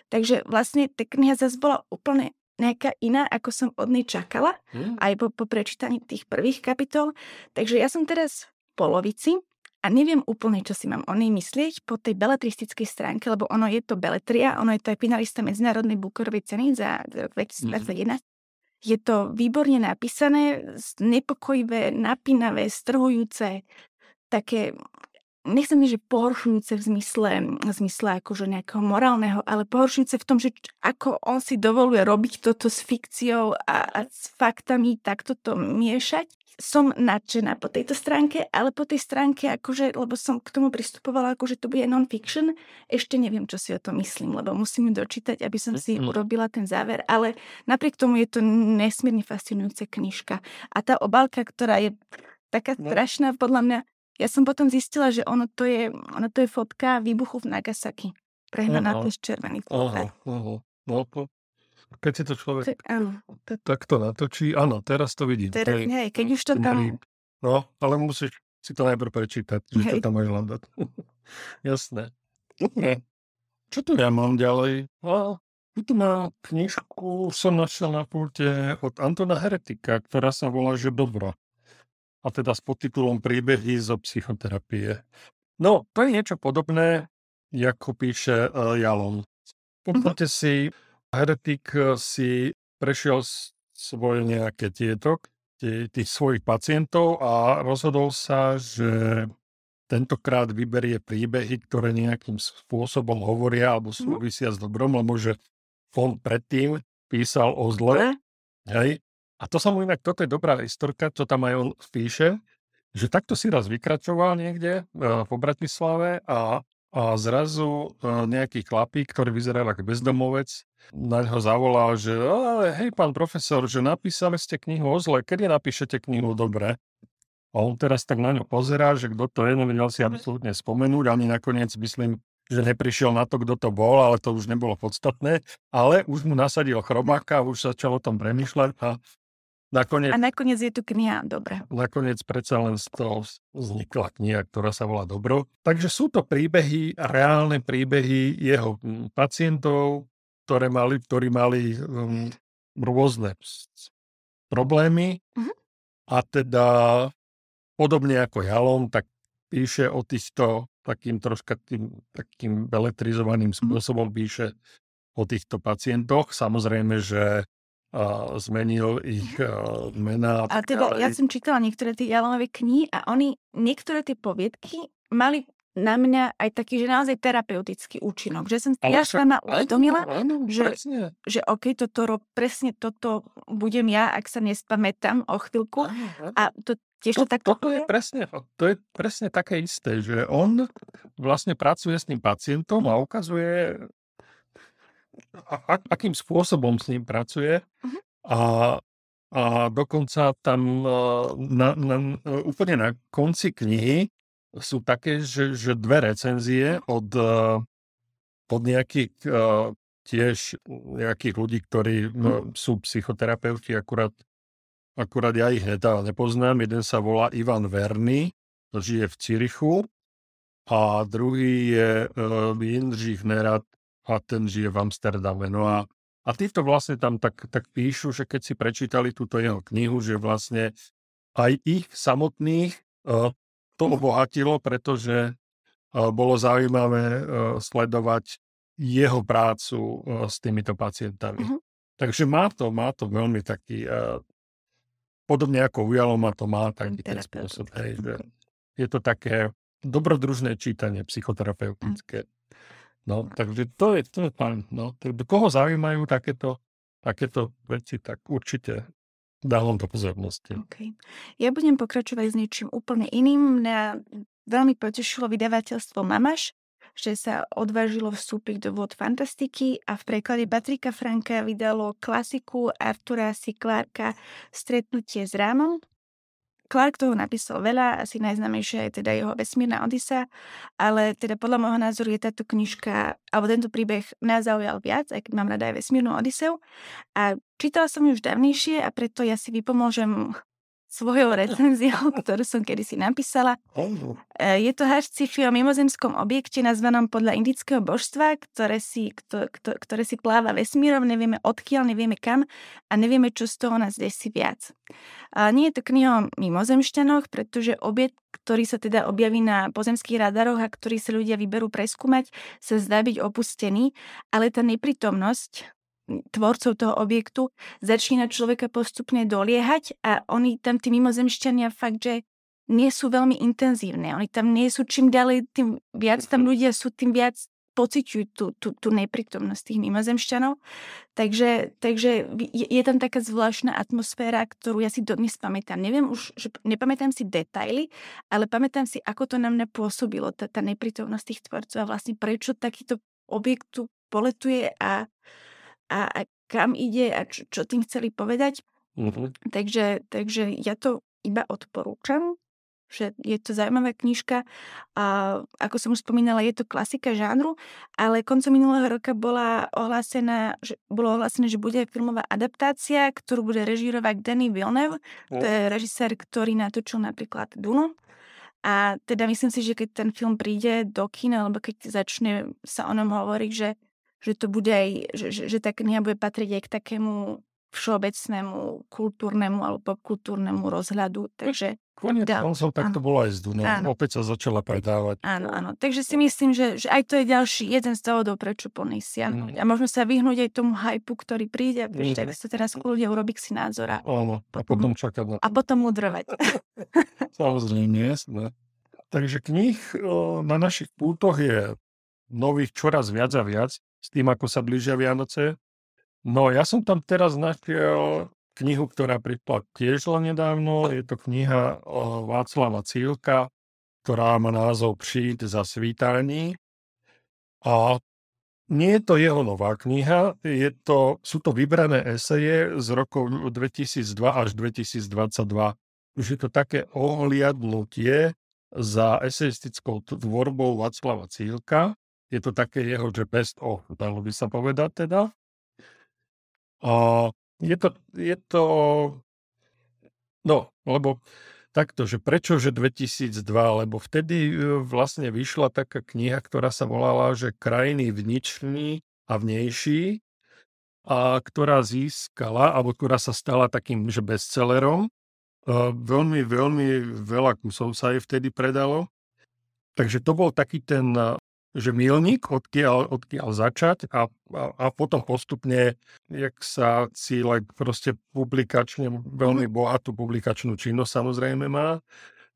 Takže vlastne tá kniha zase bola úplne nejaká iná, ako som od nej čakala, hmm. aj po, po prečítaní tých prvých kapitol. Takže ja som teraz v polovici a neviem úplne, čo si mám o nej myslieť po tej beletristickej stránke, lebo ono je to beletria, ono je to aj finalista Medzinárodnej Bookerovej ceny za 2021. Mm. Je to výborne napísané, nepokojivé, napínavé, strhujúce, také nechcem že pohoršujúce v zmysle, v zmysle akože nejakého morálneho, ale pohoršujúce v tom, že ako on si dovoluje robiť toto s fikciou a, a s faktami, takto to miešať. Som nadšená po tejto stránke, ale po tej stránke, akože, lebo som k tomu pristupovala, akože to bude non-fiction, ešte neviem, čo si o tom myslím, lebo musím ju dočítať, aby som si mm. urobila ten záver, ale napriek tomu je to nesmierne fascinujúca knižka. A tá obálka, ktorá je taká no. strašná, podľa mňa, ja som potom zistila, že ono to je, ono to je fotka výbuchu v Nagasaki. Prehnaná cez červený Aha, aha. No, po, keď si to človek to, áno, to... takto natočí, áno, teraz to vidím. Teraz, hej, hej, keď už to tam... No, ale musíš si to najprv prečítať, že hej. čo tam máš hľadať. Jasné. Dobre. Čo tu ja mám ďalej? No, tu mám knižku, som našiel na pulte od Antona Heretika, ktorá sa volá, že dobro a teda s podtitulom Príbehy zo psychoterapie. No, to je niečo podobné, ako píše uh, Jalon. V podstate mhm. si heretik e, si prešiel svoje nejaké tieto, tých svojich pacientov a rozhodol sa, že tentokrát vyberie príbehy, ktoré nejakým spôsobom hovoria alebo mhm. súvisia s dobrom, lebo že on predtým písal o zle, hej, a to sa mu inak, toto je dobrá historka, čo tam aj on píše, že takto si raz vykračoval niekde uh, po Bratislave a, a zrazu uh, nejaký chlapík, ktorý vyzeral ako bezdomovec, na ňo zavolal, že hej, pán profesor, že napísali ste knihu o zle, kedy napíšete knihu dobre? A on teraz tak na ňo pozerá, že kto to je, nevedel si absolútne spomenúť, ani nakoniec myslím, že neprišiel na to, kto to bol, ale to už nebolo podstatné. Ale už mu nasadil chromáka, už začal o tom premyšľať a Nakoniec, a nakoniec je tu kniha Dobre. Nakoniec predsa len z toho vznikla kniha, ktorá sa volá Dobro. Takže sú to príbehy, reálne príbehy jeho pacientov, ktoré mali, ktorí mali um, rôzne problémy. Uh-huh. A teda podobne ako Jalom, tak píše o týchto takým troška tým, takým beletrizovaným mhm. spôsobom píše o týchto pacientoch. Samozrejme, že a zmenil ich uh, mená. A teda ja som čítala niektoré tie Jalomové knihy a oni, niektoré tie poviedky mali na mňa aj taký, že naozaj terapeutický účinok. Že som ja sama uvedomila, že, že OK, toto, presne toto budem ja, ak sa nespamätám o chvíľku. A to tiež to, to takto... Toto je presne, to je presne také isté, že on vlastne pracuje s tým pacientom a ukazuje a, akým spôsobom s ním pracuje uh-huh. a, a dokonca tam e, na, na, úplne na konci knihy sú také, že, že dve recenzie od, e, od nejakých e, tiež nejakých ľudí, ktorí no, sú psychoterapeuti, akurát, akurát ja ich nedá, nepoznám. Jeden sa volá Ivan Verny, žije v Cirichu a druhý je uh, Jindřich Nerad, a ten žije v Amsterdame. No a, a títo vlastne tam tak, tak píšu, že keď si prečítali túto jeho knihu, že vlastne aj ich samotných uh, to obohatilo, pretože uh, bolo zaujímavé uh, sledovať jeho prácu uh, s týmito pacientami. Uh-huh. Takže má to, má to veľmi taký, uh, podobne ako ujalo ma to má taký ten spôsob. Hej, že je to také dobrodružné čítanie psychoterapeutické. No, takže to je, to je fajn. No, takže koho zaujímajú takéto, takéto veci, tak určite dávam do pozornosti. Okay. Ja budem pokračovať s niečím úplne iným. Mňa veľmi potešilo vydavateľstvo Mamaš, že sa odvážilo vstúpiť do vôd fantastiky a v preklade Patrika Franka vydalo klasiku Artura C. Clarka Stretnutie s rámom, Clark toho napísal veľa, asi najznamejšia je teda jeho vesmírna Odisa, ale teda podľa môjho názoru je táto knižka, alebo tento príbeh mňa zaujal viac, aj keď mám rada aj vesmírnu Odiseu. A čítala som ju už dávnejšie a preto ja si vypomôžem svojou recenziou, ktorú som kedysi napísala. E, je to haš sci o mimozemskom objekte nazvanom podľa indického božstva, ktoré si, ktoré si pláva vesmírom, nevieme odkiaľ, nevieme kam a nevieme, čo z toho nás desí viac. A nie je to kniha o mimozemšťanoch, pretože objekt, ktorý sa teda objaví na pozemských radaroch a ktorý sa ľudia vyberú preskúmať, sa zdá byť opustený, ale tá neprítomnosť tvorcov toho objektu začína človeka postupne doliehať a oni tam tí mimozemšťania fakt, že nie sú veľmi intenzívne. Oni tam nie sú čím ďalej, tým viac tam mhm. ľudia sú, tým viac pociťujú tú, tú, tú neprítomnosť tých mimozemšťanov. Takže, takže je, je tam taká zvláštna atmosféra, ktorú ja si dodnes pamätám. Neviem už, že nepamätám si detaily, ale pamätám si, ako to na mňa pôsobilo, tá, tá neprítomnosť tých tvorcov a vlastne prečo takýto objekt tu poletuje a, a, a kam ide a čo, čo tým chceli povedať. Mm-hmm. Takže, takže ja to iba odporúčam že je to zaujímavá knižka. A ako som už spomínala, je to klasika žánru, ale koncom minulého roka bola ohlásená, že, bolo ohlásené, že bude filmová adaptácia, ktorú bude režírovať Danny Villeneuve. To je režisér, ktorý natočil napríklad Dunu. A teda myslím si, že keď ten film príde do kina, alebo keď začne sa o ňom hovoriť, že, že to bude aj, že, že, že tá kniha bude patriť aj k takému všeobecnému kultúrnemu alebo popkultúrnemu rozhľadu. Takže Konec da, koncov tak to bolo aj z Dunou. Opäť sa začala predávať. Áno, áno. Takže si myslím, že, že aj to je ďalší jeden z dôvodov, prečo plný Mm. A môžeme sa vyhnúť aj tomu hypu, ktorý príde. Mm. Tak sa teraz ľudia urobí si názor. Áno, a potom čakať na. A potom mudrovať. Samozrejme, jasné. Takže kníh na našich pútoch je nových čoraz viac a viac s tým, ako sa blížia Vianoce. No ja som tam teraz našiel knihu, ktorá prišla tiež len nedávno. Je to kniha Václava Cílka, ktorá má názov Přijít za svítání. A nie je to jeho nová kniha, je to, sú to vybrané eseje z rokov 2002 až 2022. Už je to také ohliadnutie za eseistickou tvorbou Václava Cílka. Je to také jeho, že best of, dalo by sa povedať teda. A je to, je to, no, lebo takto, že prečo, že 2002, lebo vtedy e, vlastne vyšla taká kniha, ktorá sa volala, že Krajiny vnitřní a vnejší, a ktorá získala, alebo ktorá sa stala takým, že bestsellerom. A veľmi, veľmi veľa kusov sa jej vtedy predalo. Takže to bol taký ten že milník, odkiaľ, odkiaľ začať a, a, a potom postupne, jak sa cíle proste publikačne, veľmi mhm. bohatú publikačnú činnosť samozrejme má,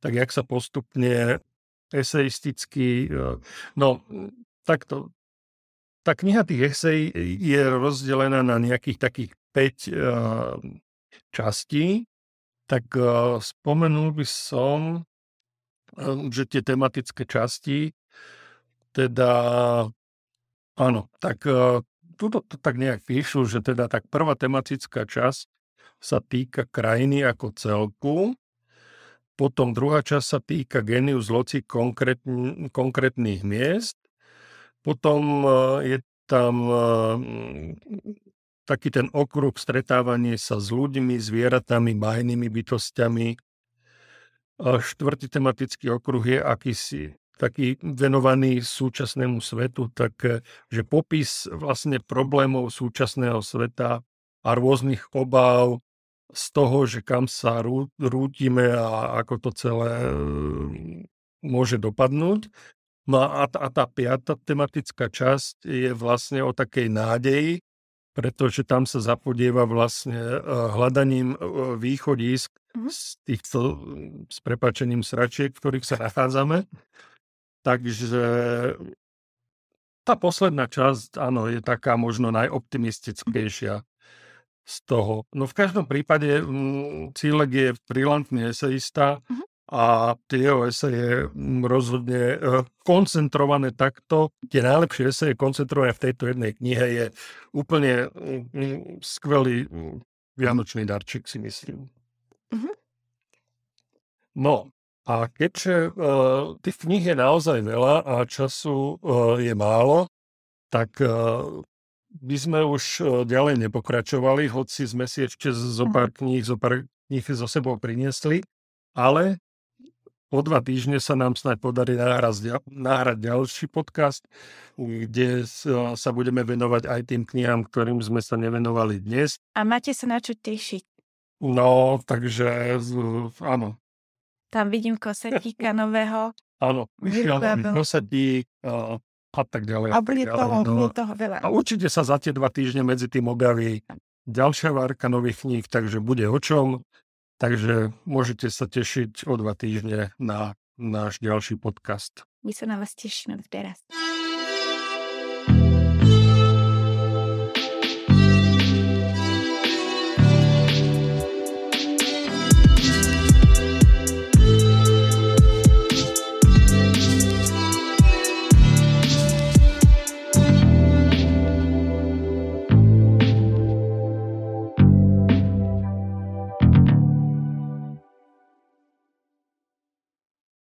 tak jak sa postupne eseisticky, e, no takto, tá kniha tých esej je rozdelená na nejakých takých 5 uh, e, častí, tak uh, spomenul by som, že tie tematické časti teda, áno, tak uh, tuto to tak nejak píšu, že teda tak prvá tematická časť sa týka krajiny ako celku, potom druhá časť sa týka genius loci konkrétn, konkrétnych miest, potom uh, je tam uh, taký ten okruh stretávanie sa s ľuďmi, zvieratami, bajnými bytostiami. Štvrtý tematický okruh je akýsi taký venovaný súčasnému svetu, tak eh, že popis vlastne problémov súčasného sveta a rôznych obáv z toho, že kam sa rú, rútime a ako to celé eh, môže dopadnúť. No a, a tá piata tematická časť je vlastne o takej nádeji, pretože tam sa zapodieva vlastne eh, hľadaním východisk mm-hmm. z týchto s prepačením sračiek, v ktorých sa nachádzame. Takže tá posledná časť, áno, je taká možno najoptimistickejšia z toho. No v každom prípade mm, Cílek je brilantný eseista mm-hmm. a tie jeho eseje mm, rozhodne e, koncentrované takto. Tie najlepšie eseje koncentrované v tejto jednej knihe je úplne mm, skvelý vianočný darček, si myslím. Mm-hmm. No, a keďže uh, tých kníh je naozaj veľa a času uh, je málo, tak uh, by sme už ďalej nepokračovali, hoci sme si ešte zo pár kníh, zo pár kníh so sebou priniesli, ale o dva týždne sa nám snáď podarí nahrať, nahrať ďalší podcast, kde sa budeme venovať aj tým knihám, ktorým sme sa nevenovali dnes. A máte sa na čo tešiť. No, takže áno, tam vidím kosetíka nového. Áno, vyšiel kosetík a, a tak ďalej. A bude toho, no. toho veľa. A určite sa za tie dva týždne medzi tým objaví ďalšia várka nových kníh, takže bude o čom. Takže môžete sa tešiť o dva týždne na náš ďalší podcast. My sa na vás tešíme teraz.